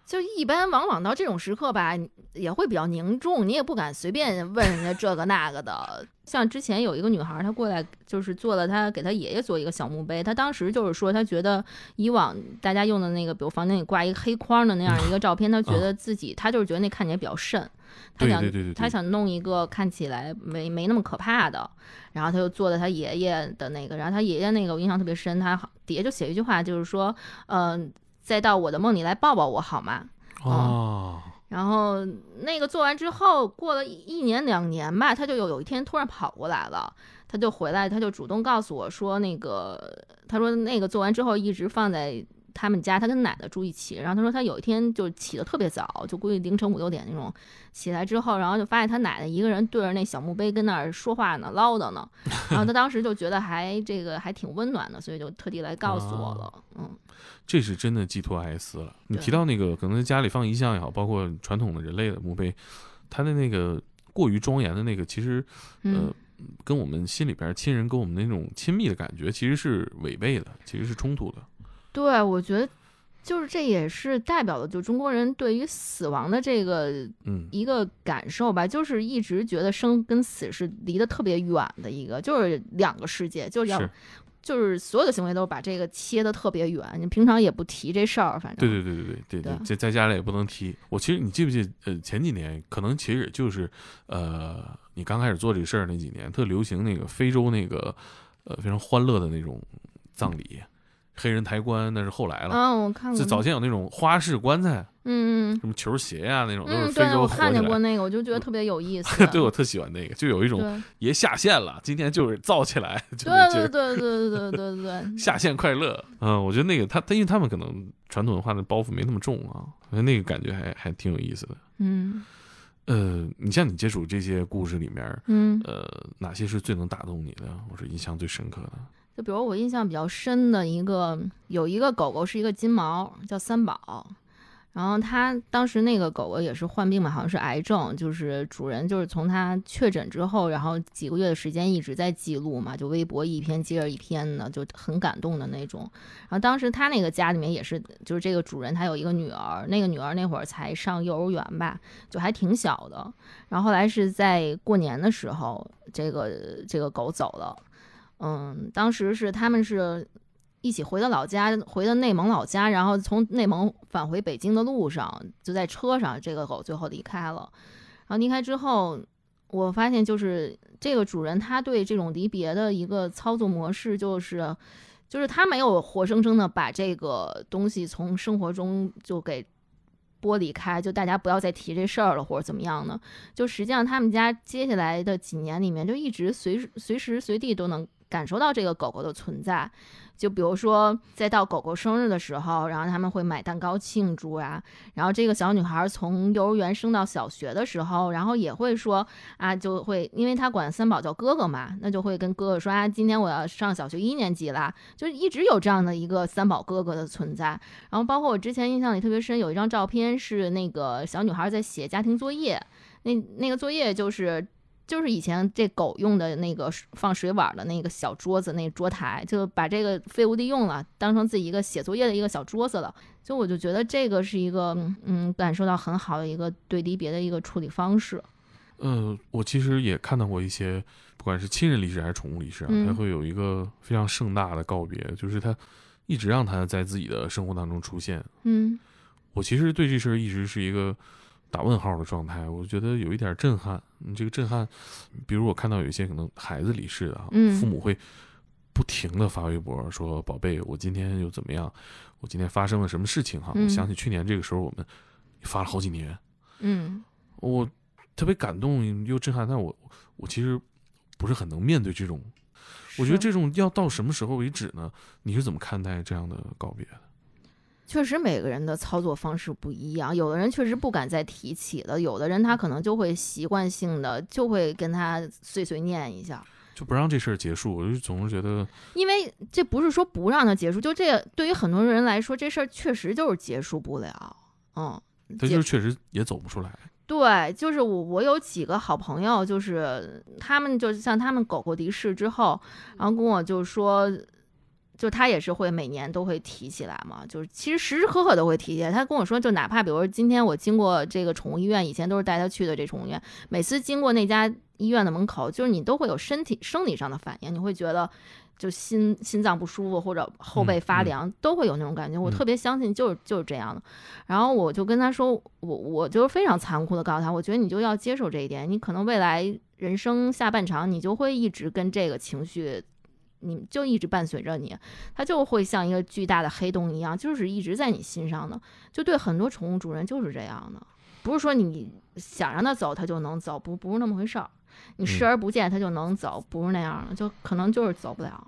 就一般，往往到这种时刻吧，也会比较凝重，你也不敢随便问人家这个那个的。像之前有一个女孩，她过来就是做了，她给她爷爷做一个小墓碑。她当时就是说，她觉得以往大家用的那个，比如房间里挂一个黑框的那样一个照片，她觉得自己，她就是觉得那看起来比较瘆。她想，她想弄一个看起来没没那么可怕的。然后她就做了她爷爷的那个，然后她爷爷那个我印象特别深，他底下就写一句话，就是说，嗯。再到我的梦里来抱抱我好吗？哦，然后那个做完之后，过了一年两年吧，他就有有一天突然跑过来了，他就回来，他就主动告诉我说，那个他说那个做完之后一直放在。他们家他跟奶奶住一起，然后他说他有一天就起得特别早，就估计凌晨五六点那种起来之后，然后就发现他奶奶一个人对着那小墓碑跟那儿说话呢，唠叨呢。然后他当时就觉得还这个还挺温暖的，所以就特地来告诉我了。嗯，这是真的寄托哀思了。你提到那个可能在家里放遗像也好，包括传统的人类的墓碑，它的那个过于庄严的那个，其实呃跟我们心里边亲人跟我们那种亲密的感觉其实是违背的，其实是冲突的。对，我觉得就是这也是代表了就中国人对于死亡的这个嗯一个感受吧，就是一直觉得生跟死是离得特别远的一个，就是两个世界，就是要。就是所有的行为都把这个切的特别远，你平常也不提这事儿，反正对对对对对对对，在在家里也不能提。我其实你记不记？呃，前几年可能其实也就是，呃，你刚开始做这个事儿那几年，特流行那个非洲那个，呃，非常欢乐的那种葬礼。黑人抬棺那是后来了，嗯，我看过。就早先有那种花式棺材，嗯嗯，什么球鞋呀那种，都是非洲我看见过那个，我就觉得特别有意思。对我特喜欢那个，就有一种爷下线了，今天就是造起来。对对对对对对对对，下线快乐。嗯，我觉得那个他他，因为他们可能传统文化的包袱没那么重啊，我觉得那个感觉还还挺有意思的。嗯，呃，你像你接触这些故事里面，嗯，呃，哪些是最能打动你的，或者印象最深刻的？就比如我印象比较深的一个，有一个狗狗是一个金毛，叫三宝。然后它当时那个狗狗也是患病嘛，好像是癌症。就是主人就是从它确诊之后，然后几个月的时间一直在记录嘛，就微博一篇接着一篇的，就很感动的那种。然后当时他那个家里面也是，就是这个主人他有一个女儿，那个女儿那会儿才上幼儿园吧，就还挺小的。然后后来是在过年的时候，这个这个狗走了。嗯，当时是他们是一起回的老家，回的内蒙老家，然后从内蒙返回北京的路上，就在车上，这个狗最后离开了。然后离开之后，我发现就是这个主人他对这种离别的一个操作模式，就是就是他没有活生生的把这个东西从生活中就给剥离开，就大家不要再提这事儿了，或者怎么样呢？就实际上他们家接下来的几年里面，就一直随随时随地都能。感受到这个狗狗的存在，就比如说，在到狗狗生日的时候，然后他们会买蛋糕庆祝呀。然后这个小女孩从幼儿园升到小学的时候，然后也会说啊，就会因为她管三宝叫哥哥嘛，那就会跟哥哥说啊，今天我要上小学一年级啦，就一直有这样的一个三宝哥哥的存在。然后包括我之前印象里特别深，有一张照片是那个小女孩在写家庭作业，那那个作业就是。就是以前这狗用的那个放水碗的那个小桌子，那桌台，就把这个废物利用了，当成自己一个写作业的一个小桌子了。就我就觉得这个是一个，嗯，感受到很好的一个对离别的一个处理方式。呃，我其实也看到过一些，不管是亲人离世还是宠物离世啊，它会有一个非常盛大的告别，就是他一直让他在自己的生活当中出现。嗯，我其实对这事儿一直是一个。打问号的状态，我觉得有一点震撼。你这个震撼，比如我看到有一些可能孩子离世的啊，父母会不停的发微博说：“宝贝，我今天又怎么样？我今天发生了什么事情？”哈，我想起去年这个时候，我们发了好几年。嗯，我特别感动又震撼，但我我其实不是很能面对这种。我觉得这种要到什么时候为止呢？你是怎么看待这样的告别的？确实，每个人的操作方式不一样。有的人确实不敢再提起了，有的人他可能就会习惯性的就会跟他碎碎念一下，就不让这事儿结束。我就总是觉得，因为这不是说不让它结束，就这对于很多人来说，这事儿确实就是结束不了。嗯，他就是确实也走不出来。对，就是我，我有几个好朋友，就是他们就像他们狗狗离世之后，然后跟我就说。就他也是会每年都会提起来嘛，就是其实时时刻刻都会提起来。他跟我说，就哪怕比如说今天我经过这个宠物医院，以前都是带他去的这宠物医院，每次经过那家医院的门口，就是你都会有身体生理上的反应，你会觉得就心心脏不舒服或者后背发凉，都会有那种感觉。我特别相信就是就是这样的。然后我就跟他说，我我就是非常残酷的告诉他，我觉得你就要接受这一点，你可能未来人生下半场，你就会一直跟这个情绪。你就一直伴随着你，它就会像一个巨大的黑洞一样，就是一直在你心上的。就对很多宠物主人就是这样的，不是说你想让它走它就能走，不不是那么回事儿。你视而不见它就能走，不是那样的，就可能就是走不了。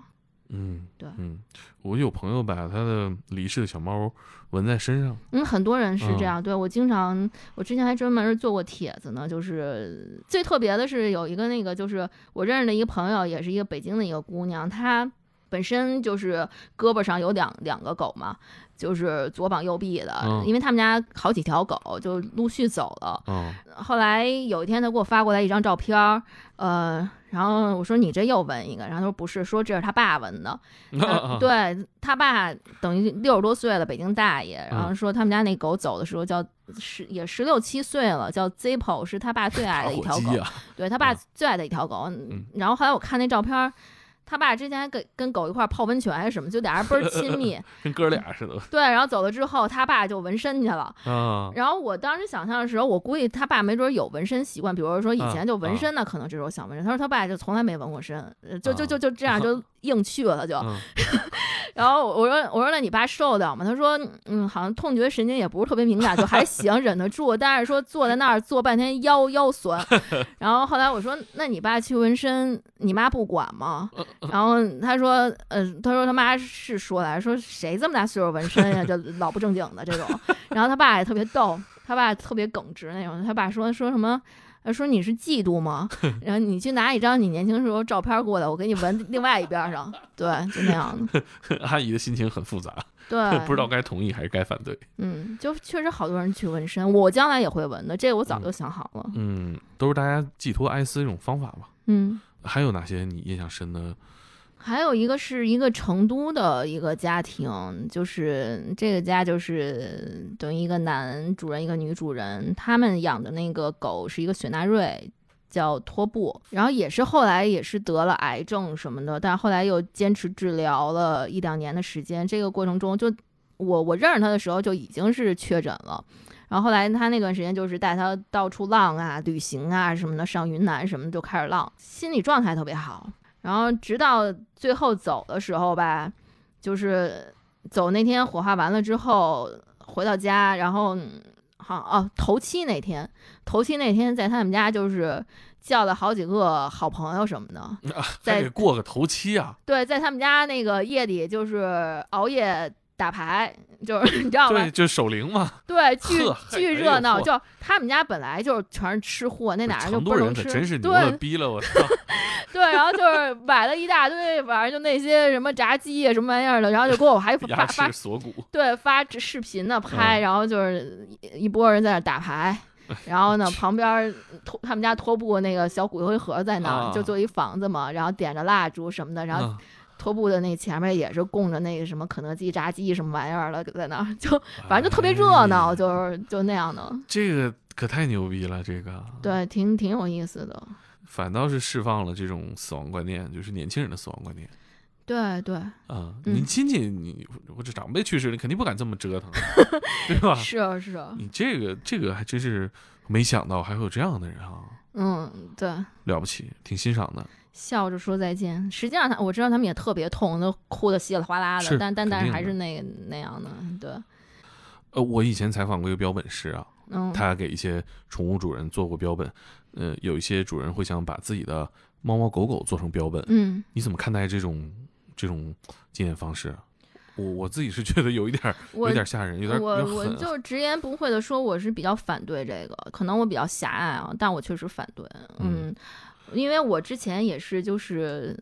嗯，对，嗯，我有朋友把他的离世的小猫纹在身上。嗯，很多人是这样。对我经常，我之前还专门做过帖子呢。就是最特别的是有一个那个，就是我认识的一个朋友，也是一个北京的一个姑娘，她本身就是胳膊上有两两个狗嘛，就是左膀右臂的，因为他们家好几条狗就陆续走了。嗯后来有一天，她给我发过来一张照片，呃。然后我说你这又纹一个，然后他说不是，说这是他爸纹的。对他爸等于六十多岁了，北京大爷。然后说他们家那狗走的时候叫十也十六七岁了，叫 Zippo，是他爸最爱的一条狗。对他爸最爱的一条狗。然后后来我看那照片。他爸之前还跟跟狗一块泡温泉还是什么，就俩人倍儿亲密，跟哥俩似的。对，然后走了之后，他爸就纹身去了。啊。然后我当时想象的时候，我估计他爸没准有纹身习惯，比如说以前就纹身呢，可能这时候想纹身。他说他爸就从来没纹过身，就就就就这样 就。硬去了就，然后我说我说那你爸受得了吗？他说嗯，好像痛觉神经也不是特别敏感，就还行，忍得住。但是说坐在那儿坐半天腰腰酸。然后后来我说那你爸去纹身，你妈不管吗？然后他说嗯，他说他妈是说来说谁这么大岁数纹身呀，就老不正经的这种。然后他爸也特别逗，他爸特别耿直那种。他爸说说什么？他说你是嫉妒吗？然后你去拿一张你年轻时候照片过来，我给你纹另外一边上。对，就那样的。阿姨的心情很复杂，对，不知道该同意还是该反对。嗯，就确实好多人去纹身，我将来也会纹的，这个我早就想好了。嗯，都是大家寄托哀思这种方法吧。嗯，还有哪些你印象深的？还有一个是一个成都的一个家庭，就是这个家就是等于一个男主人一个女主人，他们养的那个狗是一个雪纳瑞，叫托布，然后也是后来也是得了癌症什么的，但后来又坚持治疗了一两年的时间，这个过程中就我我认识他的时候就已经是确诊了，然后后来他那段时间就是带他到处浪啊、旅行啊什么的，上云南什么就开始浪，心理状态特别好。然后直到最后走的时候吧，就是走那天火化完了之后回到家，然后好哦头七那天，头七那天在他们家就是叫了好几个好朋友什么的，在过个头七啊？对，在他们家那个夜里就是熬夜。打牌就是 你知道吗？对，就守灵嘛。对，巨巨热闹。就他们家本来就全是吃货，那哪人就不能吃。真是牛了逼了，我 操！对，然后就是买了一大堆，反正就那些什么炸鸡啊，什么玩意儿的，然后就给我还发发锁骨。对，发视频呢拍，然后就是一波人在那打牌，然后呢，旁边拖他们家拖布那个小骨灰盒在那儿，就做一房子嘛，然后点着蜡烛什么的，然后。拖布的那前面也是供着那个什么肯德基炸鸡什么玩意儿了，在那儿就反正就特别热闹，就是就那样的。这个可太牛逼了，这个对，挺挺有意思的。反倒是释放了这种死亡观念，就是年轻人的死亡观念。对对啊，你亲戚你或者长辈去世，你肯定不敢这么折腾，对吧？是啊是啊，你这个这个还真是没想到还会有这样的人啊。嗯，对，了不起，挺欣赏的。笑着说再见。实际上，他我知道他们也特别痛，都哭得稀里哗啦的。但但但是还是那那样的。对。呃，我以前采访过一个标本师啊，嗯，他给一些宠物主人做过标本。呃，有一些主人会想把自己的猫猫狗狗做成标本。嗯，你怎么看待这种这种纪念方式？我我自己是觉得有一点有点吓人，有点我我就直言不讳的说，我是比较反对这个。可能我比较狭隘啊，但我确实反对。嗯。因为我之前也是，就是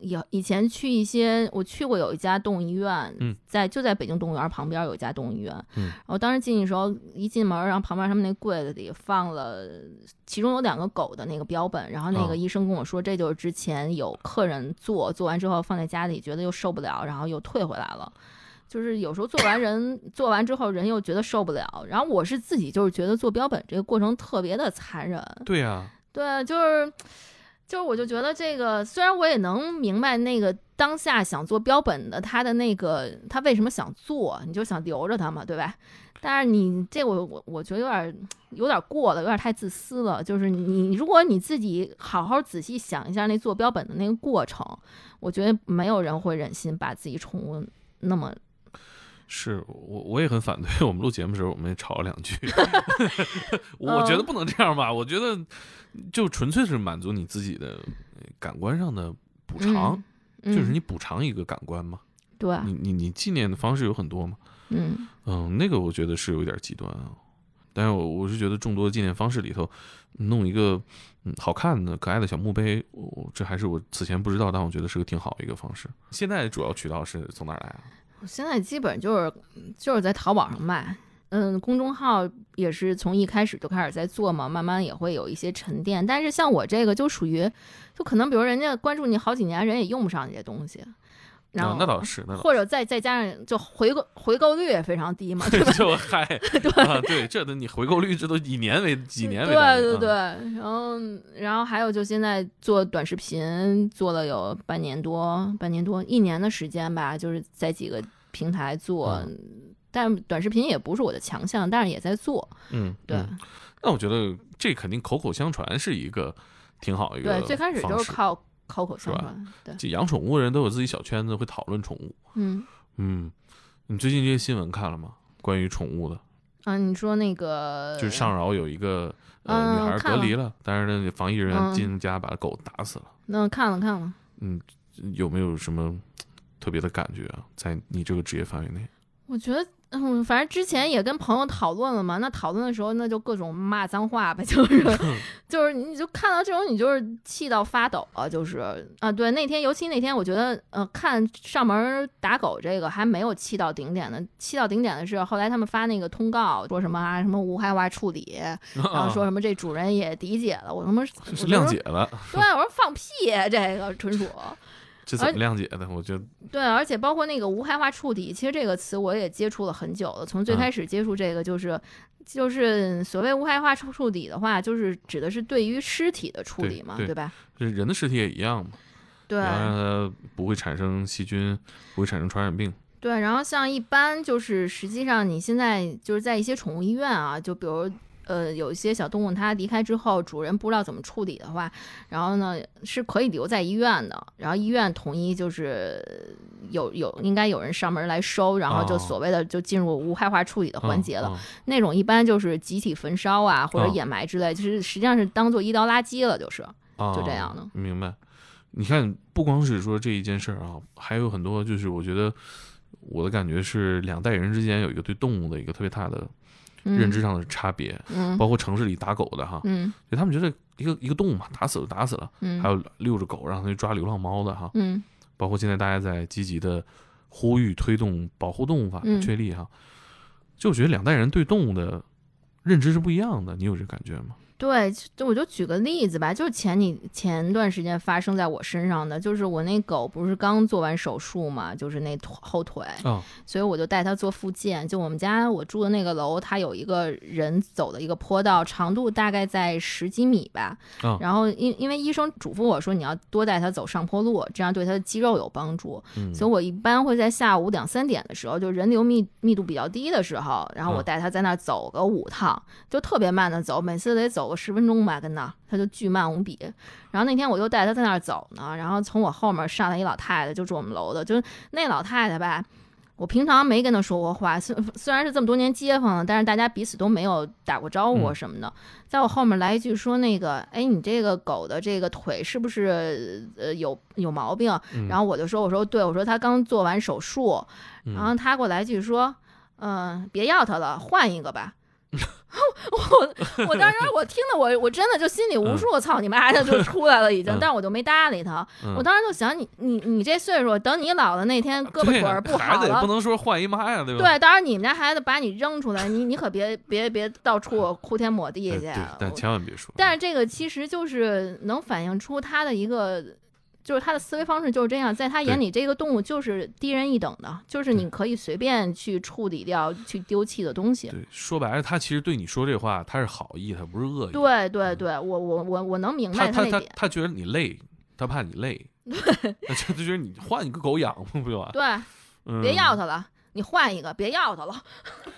以以前去一些，我去过有一家动物医院，在就在北京动物园旁边有一家动物医院，然后当时进去的时候，一进门，然后旁边他们那柜子里放了，其中有两个狗的那个标本，然后那个医生跟我说，这就是之前有客人做，做完之后放在家里，觉得又受不了，然后又退回来了，就是有时候做完人做完之后人又觉得受不了，然后我是自己就是觉得做标本这个过程特别的残忍，对呀。对，就是，就是，我就觉得这个，虽然我也能明白那个当下想做标本的他的那个他为什么想做，你就想留着他嘛，对吧？但是你这我我我觉得有点有点过了，有点太自私了。就是你如果你自己好好仔细想一下那做标本的那个过程，我觉得没有人会忍心把自己宠物那么。是我我也很反对。我们录节目的时候，我们也吵了两句。我觉得不能这样吧？我觉得就纯粹是满足你自己的感官上的补偿，就是你补偿一个感官嘛。对，你你你纪念的方式有很多嘛。嗯嗯，那个我觉得是有点极端啊。但是我我是觉得众多的纪念方式里头，弄一个嗯好看的可爱的小墓碑，我这还是我此前不知道，但我觉得是个挺好的一个方式。现在主要渠道是从哪来啊？我现在基本就是就是在淘宝上卖，嗯，公众号也是从一开始就开始在做嘛，慢慢也会有一些沉淀。但是像我这个就属于，就可能比如人家关注你好几年，人也用不上这些东西。然后那倒是，那或者再再加上就回购回购率也非常低嘛，对就嗨，对啊对，这都你回购率这都以年为几年为对对对，然后然后还有就现在做短视频做了有半年多，半年多一年的时间吧，就是在几个平台做，但短视频也不是我的强项，但是也在做。嗯，对。那我觉得这肯定口口相传是一个挺好一个，对，最开始就是靠。口口相传，对，养宠物的人都有自己小圈子，会讨论宠物。嗯嗯，你最近这些新闻看了吗？关于宠物的？啊，你说那个就是上饶有一个呃女孩隔离了，但是呢，防疫人员进家把狗打死了。那看了看了。嗯，有没有什么特别的感觉啊？在你这个职业范围内？我觉得。嗯，反正之前也跟朋友讨论了嘛，那讨论的时候那就各种骂脏话呗，就是 就是你就看到这种你就是气到发抖啊，就是啊，对，那天尤其那天我觉得呃看上门打狗这个还没有气到顶点的，气到顶点的是后来他们发那个通告说什么啊什么无害化处理，然后说什么这主人也理解了，我他妈是谅解了，对，我说放屁，这个纯属。这怎么谅解的？我觉得对，而且包括那个无害化处理，其实这个词我也接触了很久了。从最开始接触这个，就是就是所谓无害化处理的话，就是指的是对于尸体的处理嘛，对吧？人的尸体也一样嘛，对，让它不会产生细菌，不会产生传染病。对，然后像一般就是实际上你现在就是在一些宠物医院啊，就比如。呃，有一些小动物它离开之后，主人不知道怎么处理的话，然后呢是可以留在医院的，然后医院统一就是有有应该有人上门来收，然后就所谓的就进入无害化处理的环节了。那种一般就是集体焚烧啊或者掩埋之类，就是实际上是当做医疗垃圾了，就是就这样的。明白？你看，不光是说这一件事儿啊，还有很多，就是我觉得我的感觉是两代人之间有一个对动物的一个特别大的。认知上的差别，嗯，包括城市里打狗的哈，嗯，就他们觉得一个一个动物嘛，打死了打死了，嗯，还有遛着狗让他去抓流浪猫的哈，嗯，包括现在大家在积极的呼吁推动保护动物法确立哈，就我觉得两代人对动物的认知是不一样的，你有这感觉吗？对，就我就举个例子吧，就是前你前段时间发生在我身上的，就是我那狗不是刚做完手术嘛，就是那后腿，所以我就带它做复健。就我们家我住的那个楼，它有一个人走的一个坡道，长度大概在十几米吧。然后因因为医生嘱咐我说你要多带它走上坡路，这样对它的肌肉有帮助。所以我一般会在下午两三点的时候，就人流密密度比较低的时候，然后我带它在那走个五趟，就特别慢的走，每次得走。个十分钟吧，跟那他就巨慢无比。然后那天我就带他在那儿走呢，然后从我后面上来一老太太，就住我们楼的，就那老太太吧。我平常没跟她说过话，虽虽然是这么多年街坊了，但是大家彼此都没有打过招呼什么的。在我后面来一句说那个，哎，你这个狗的这个腿是不是呃有有毛病？然后我就说，我说对，我说他刚做完手术。然后他给我来一句说，嗯，别要它了，换一个吧。我 我当时我听的我我真的就心里无数操你妈的就出来了已经，但是我就没搭理他。我当时就想你你你这岁数，等你老了那天胳膊腿儿不好了，不能说换一妈呀，对吧？对，当然你们家孩子把你扔出来，你你可别别别到处哭天抹地去。但千万别说。但是这个其实就是能反映出他的一个。就是他的思维方式就是这样，在他眼里，这个动物就是低人一等的，就是你可以随便去处理掉、去丢弃的东西。对，说白了，他其实对你说这话，他是好意，他不是恶意。对对对，我我我我能明白他那点。他他觉得你累，他怕你累。对，他就觉得你换一个狗养不就完？对，别要它了，你换一个，别要它了。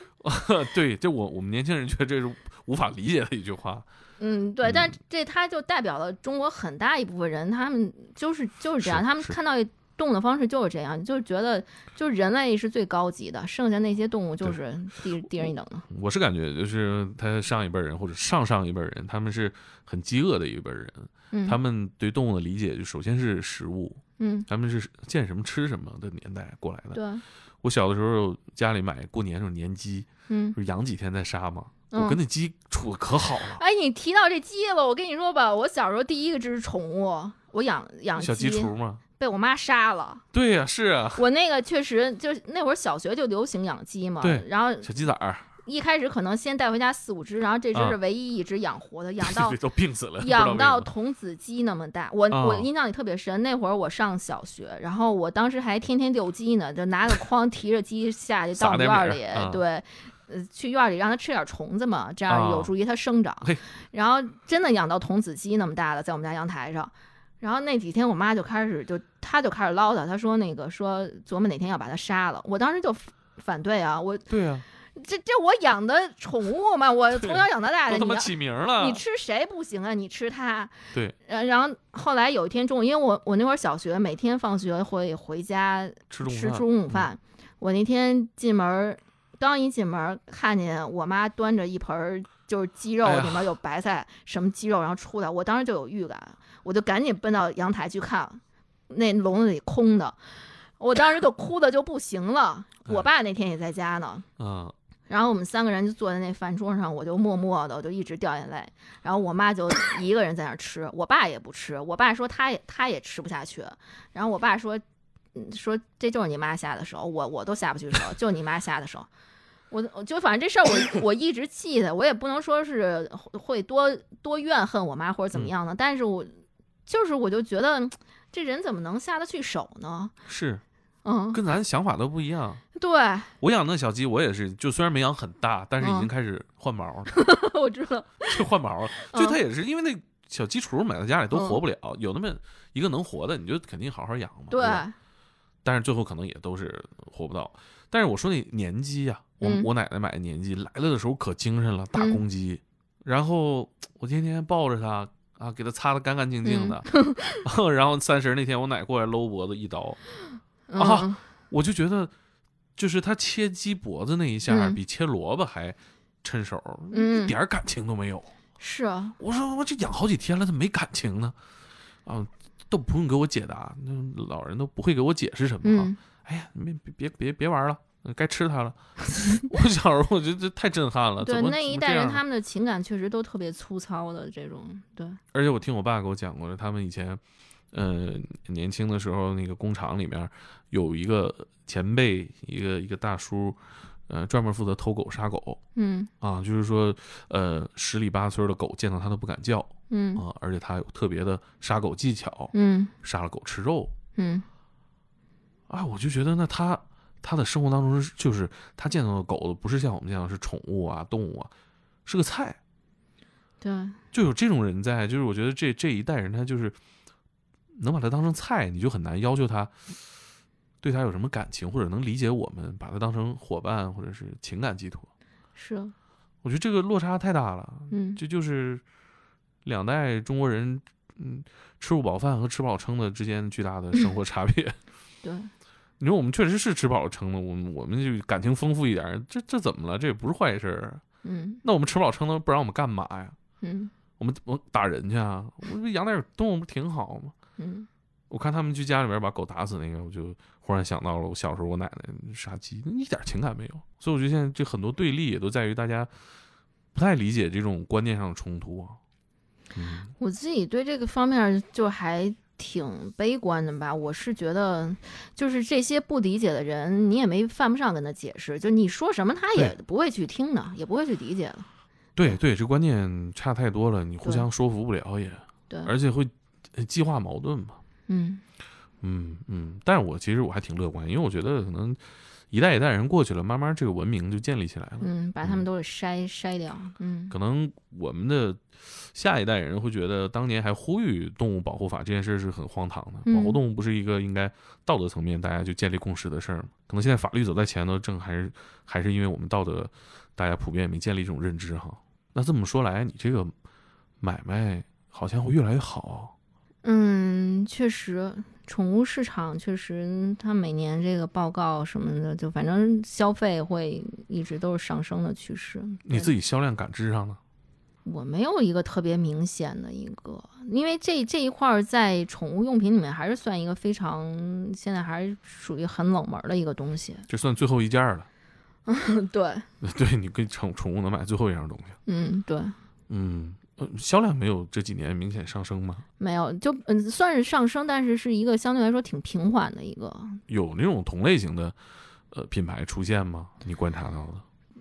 对，就我我们年轻人觉得这是无法理解的一句话。嗯，对，但这它就代表了中国很大一部分人，他们就是就是这样，他们看到动物的方式就是这样，就是觉得就是人类是最高级的，剩下那些动物就是低低人一等的。我是感觉就是他上一辈人或者上上一辈人，他们是很饥饿的一辈人，他们对动物的理解就首先是食物，嗯，他们是见什么吃什么的年代过来的。对，我小的时候家里买过年那种年鸡，嗯，就养几天再杀嘛。我跟那鸡处的可好了。哎，你提到这鸡了，我跟你说吧，我小时候第一个只宠物，我养养小鸡雏吗？被我妈杀了。对呀，是啊。我那个确实就是那会儿小学就流行养鸡嘛。对。然后小鸡仔儿。一开始可能先带回家四五只，然后这只是唯一一只养活的，养到都病死了，养到童子鸡那么大。我我印象里特别深，那会儿我上小学，然后我当时还天天遛鸡呢，就拿个筐提着鸡下去到院里，对，呃，去院里让它吃点虫子嘛，这样有助于它生长。然后真的养到童子鸡那么大了，在我们家阳台上。然后那几天我妈就开始就她就开始唠叨，她说那个说琢磨哪天要把它杀了。我当时就反对啊，我对啊。这这我养的宠物嘛，我从小养到大的。你起名了，你吃谁不行啊？你吃它。对。呃，然后后来有一天中午，因为我我那会儿小学，每天放学会回家吃吃中午饭。我那天进门，刚一进门，看见我妈端着一盆就是鸡肉，里面有白菜，什么鸡肉，然后出来，我当时就有预感，我就赶紧奔到阳台去看，那笼子里空的，我当时就哭的就不行了。我爸那天也在家呢。嗯。然后我们三个人就坐在那饭桌上，我就默默的，我就一直掉眼泪。然后我妈就一个人在那吃，我爸也不吃。我爸说他也他也吃不下去。然后我爸说，说这就是你妈下的手，我我都下不去手，就你妈下的手。我就反正这事儿我 我一直记得，我也不能说是会多多怨恨我妈或者怎么样的，但是我就是我就觉得这人怎么能下得去手呢？是。嗯，跟咱想法都不一样。对，我养那小鸡，我也是，就虽然没养很大，但是已经开始换毛了。我知道，就换毛了。就它也是因为那小鸡雏买到家里都活不了，有那么一个能活的，你就肯定好好养嘛。对。但是最后可能也都是活不到。但是我说那年鸡呀，我我奶奶买的年鸡来了的时候可精神了，大公鸡。然后我天天抱着它啊，给它擦的干干净净的。然后三十那天我奶过来搂脖子一刀。啊，我就觉得，就是他切鸡脖子那一下，比切萝卜还趁手，一点感情都没有。是啊，我说我这养好几天了，怎么没感情呢？啊，都不用给我解答，那老人都不会给我解释什么。哎呀，别别别别玩了，该吃它了。我小时候我觉得这太震撼了。对，那一代人他们的情感确实都特别粗糙的这种。对，而且我听我爸给我讲过的，他们以前。呃，年轻的时候，那个工厂里面有一个前辈，一个一个大叔，呃，专门负责偷狗杀狗。嗯，啊，就是说，呃，十里八村的狗见到他都不敢叫。嗯，啊，而且他有特别的杀狗技巧。嗯，杀了狗吃肉。嗯，啊，我就觉得，那他他的生活当中，就是他见到的狗不是像我们这样是宠物啊，动物啊，是个菜。对，就有这种人在，就是我觉得这这一代人，他就是。能把它当成菜，你就很难要求他对他有什么感情，或者能理解我们，把它当成伙伴或者是情感寄托。是，我觉得这个落差太大了。嗯，这就是两代中国人，嗯，吃不饱饭和吃饱撑的之间巨大的生活差别。对，你说我们确实是吃饱了撑的，我们我们就感情丰富一点，这这怎么了？这也不是坏事。嗯，那我们吃饱撑的不然我们干嘛呀？嗯，我们我打人去啊？我们养点动物不挺好吗？嗯，我看他们去家里边把狗打死那个，我就忽然想到了我小时候我奶奶杀鸡，一点情感没有。所以我觉得现在这很多对立也都在于大家不太理解这种观念上的冲突啊。嗯，我自己对这个方面就还挺悲观的吧。我是觉得，就是这些不理解的人，你也没犯不上跟他解释，就你说什么他也不会去听的，也不会去理解的。对对，这观念差太多了，你互相说服不了也。对，而且会。激化矛盾嘛，嗯嗯嗯，但是我其实我还挺乐观，因为我觉得可能一代一代人过去了，慢慢这个文明就建立起来了，嗯，把他们都给筛筛掉，嗯，可能我们的下一代人会觉得当年还呼吁动物保护法这件事是很荒唐的，保护动物不是一个应该道德层面大家就建立共识的事儿吗？可能现在法律走在前头，正还是还是因为我们道德大家普遍没建立这种认知哈。那这么说来，你这个买卖好像会越来越好。嗯，确实，宠物市场确实，它每年这个报告什么的，就反正消费会一直都是上升的趋势。你自己销量感知上呢？我没有一个特别明显的一个，因为这这一块在宠物用品里面还是算一个非常现在还是属于很冷门的一个东西。这算最后一件了。嗯，对。对你跟宠宠物能买最后一样东西。嗯，对。嗯。销量没有这几年明显上升吗？没有，就嗯算是上升，但是是一个相对来说挺平缓的一个。有那种同类型的呃品牌出现吗？你观察到的？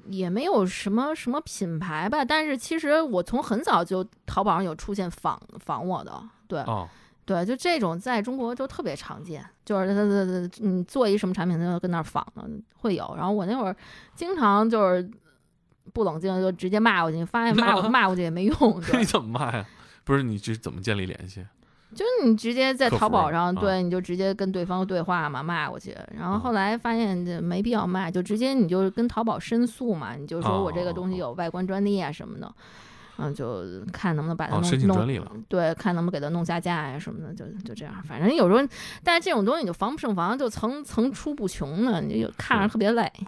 也没有什么什么品牌吧，但是其实我从很早就淘宝上有出现仿仿我的，对，对，就这种在中国就特别常见，就是他他他你做一什么产品，他就跟那儿仿的会有。然后我那会儿经常就是不冷静就直接骂过去，发现骂 骂过去也没用。你怎么骂呀？不是你这怎么建立联系？就是你直接在淘宝上，对，你就直接跟对方对话嘛，骂过去。然后后来发现这没必要骂，就直接你就跟淘宝申诉嘛，你就说我这个东西有外观专利啊什么的，嗯，就看能不能把它弄申请专利了。对，看能不能给它弄下架呀什么的，就就这样。反正有时候，但是这种东西你就防不胜防，就层层出不穷呢，你就看着特别累。嗯，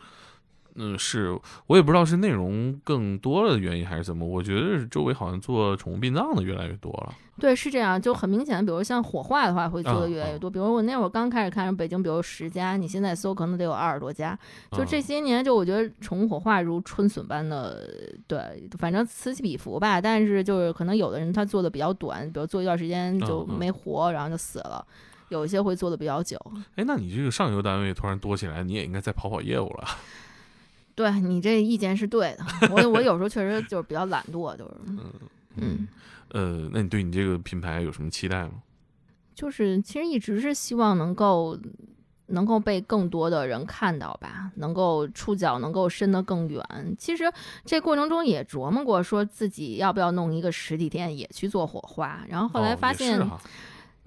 是我也不知道是内容更多了的原因还是怎么，我觉得周围好像做宠物殡葬的越来越多了。对，是这样，就很明显，比如像火化的话，会做的越来越多。比如我那会儿刚开始看，北京比如十家，你现在搜可能得有二十多家。就这些年，就我觉得宠物火化如春笋般的，对，反正此起彼伏吧。但是就是可能有的人他做的比较短，比如做一段时间就没活，然后就死了。有一些会做的比较久。哎，那你这个上游单位突然多起来，你也应该再跑跑业务了。对你这意见是对的，我我有时候确实就是比较懒惰，就是嗯嗯呃，那你对你这个品牌有什么期待吗？就是其实一直是希望能够能够被更多的人看到吧，能够触角能够伸得更远。其实这过程中也琢磨过，说自己要不要弄一个实体店也去做火花，然后后来发现，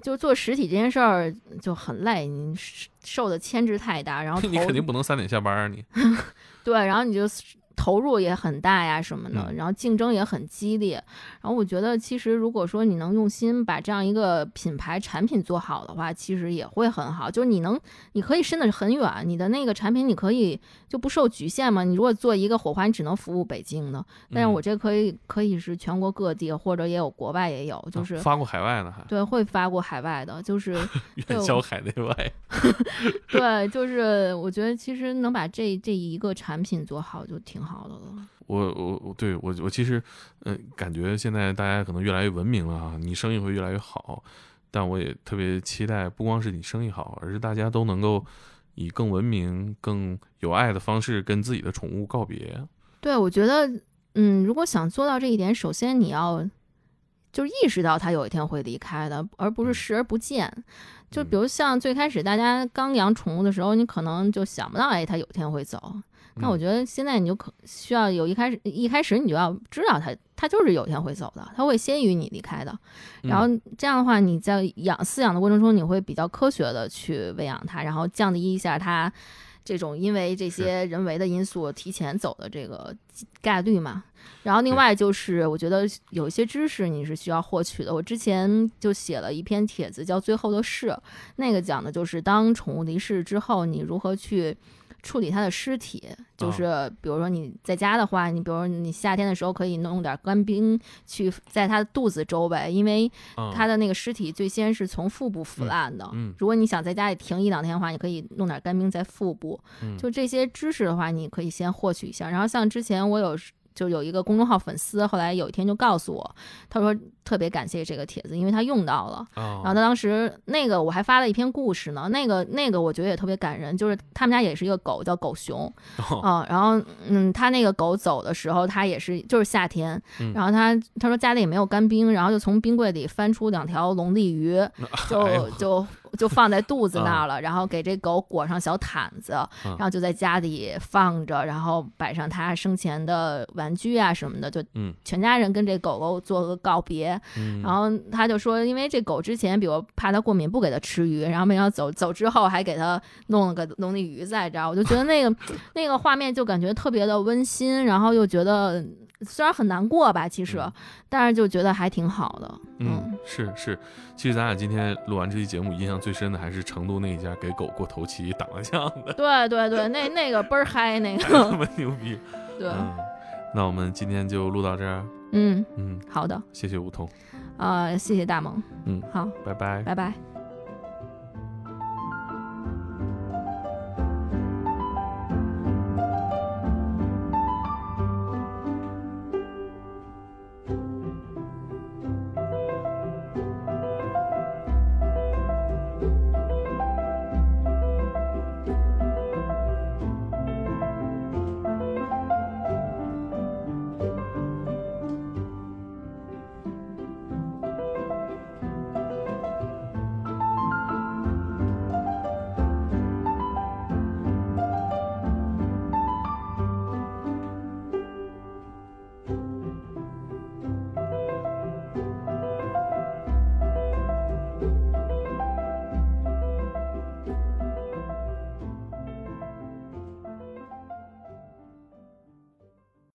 就做实体这件事儿就很累，你受的牵制太大，然后 你肯定不能三点下班啊你。对，然后你就。投入也很大呀，什么的，然后竞争也很激烈。然后我觉得，其实如果说你能用心把这样一个品牌产品做好的话，其实也会很好。就是你能，你可以伸得很远，你的那个产品你可以就不受局限嘛。你如果做一个火花，你只能服务北京的，但是我这可以可以是全国各地，或者也有国外也有，就是发过海外的还对，会发过海外的，就是 远销海内外。对，就是我觉得其实能把这这一个产品做好就挺。好的了，我我我对我我其实，嗯，感觉现在大家可能越来越文明了啊，你生意会越来越好，但我也特别期待，不光是你生意好，而是大家都能够以更文明、更有爱的方式跟自己的宠物告别。对，我觉得，嗯，如果想做到这一点，首先你要就意识到它有一天会离开的，而不是视而不见。就比如像最开始大家刚养宠物的时候，你可能就想不到，哎，它有一天会走。那我觉得现在你就可需要有一开始一开始你就要知道它它就是有一天会走的，它会先于你离开的。然后这样的话，你在养饲养的过程中，你会比较科学的去喂养它，然后降低一下它这种因为这些人为的因素提前走的这个概率嘛。然后另外就是我觉得有一些知识你是需要获取的。我之前就写了一篇帖子叫《最后的事》，那个讲的就是当宠物离世之后，你如何去。处理它的尸体，就是比如说你在家的话，你比如说你夏天的时候可以弄点干冰去在它的肚子周围，因为它的那个尸体最先是从腹部腐烂的。嗯，如果你想在家里停一两天的话，你可以弄点干冰在腹部。嗯，就这些知识的话，你可以先获取一下。然后像之前我有。就有一个公众号粉丝，后来有一天就告诉我，他说特别感谢这个帖子，因为他用到了。然后他当时那个我还发了一篇故事呢，那个那个我觉得也特别感人，就是他们家也是一个狗叫狗熊，嗯，然后嗯，他那个狗走的时候，他也是就是夏天，然后他他说家里也没有干冰，然后就从冰柜里翻出两条龙利鱼，就就。就放在肚子那儿了，然后给这狗裹上小毯子，然后就在家里放着，然后摆上它生前的玩具啊什么的，就全家人跟这狗狗做个告别。然后他就说，因为这狗之前比如怕它过敏，不给它吃鱼，然后没想到走走之后还给它弄了个龙利鱼在这儿，我就觉得那个 那个画面就感觉特别的温馨，然后又觉得。虽然很难过吧，其实，但是就觉得还挺好的。嗯，是是，其实咱俩今天录完这期节目，印象最深的还是成都那一家给狗过头七打麻将的。对对对，那那个倍儿嗨，那 个牛逼。对，那我们今天就录到这儿。嗯嗯，好的，谢谢梧桐。啊，谢谢大萌。嗯，好，拜拜，拜拜。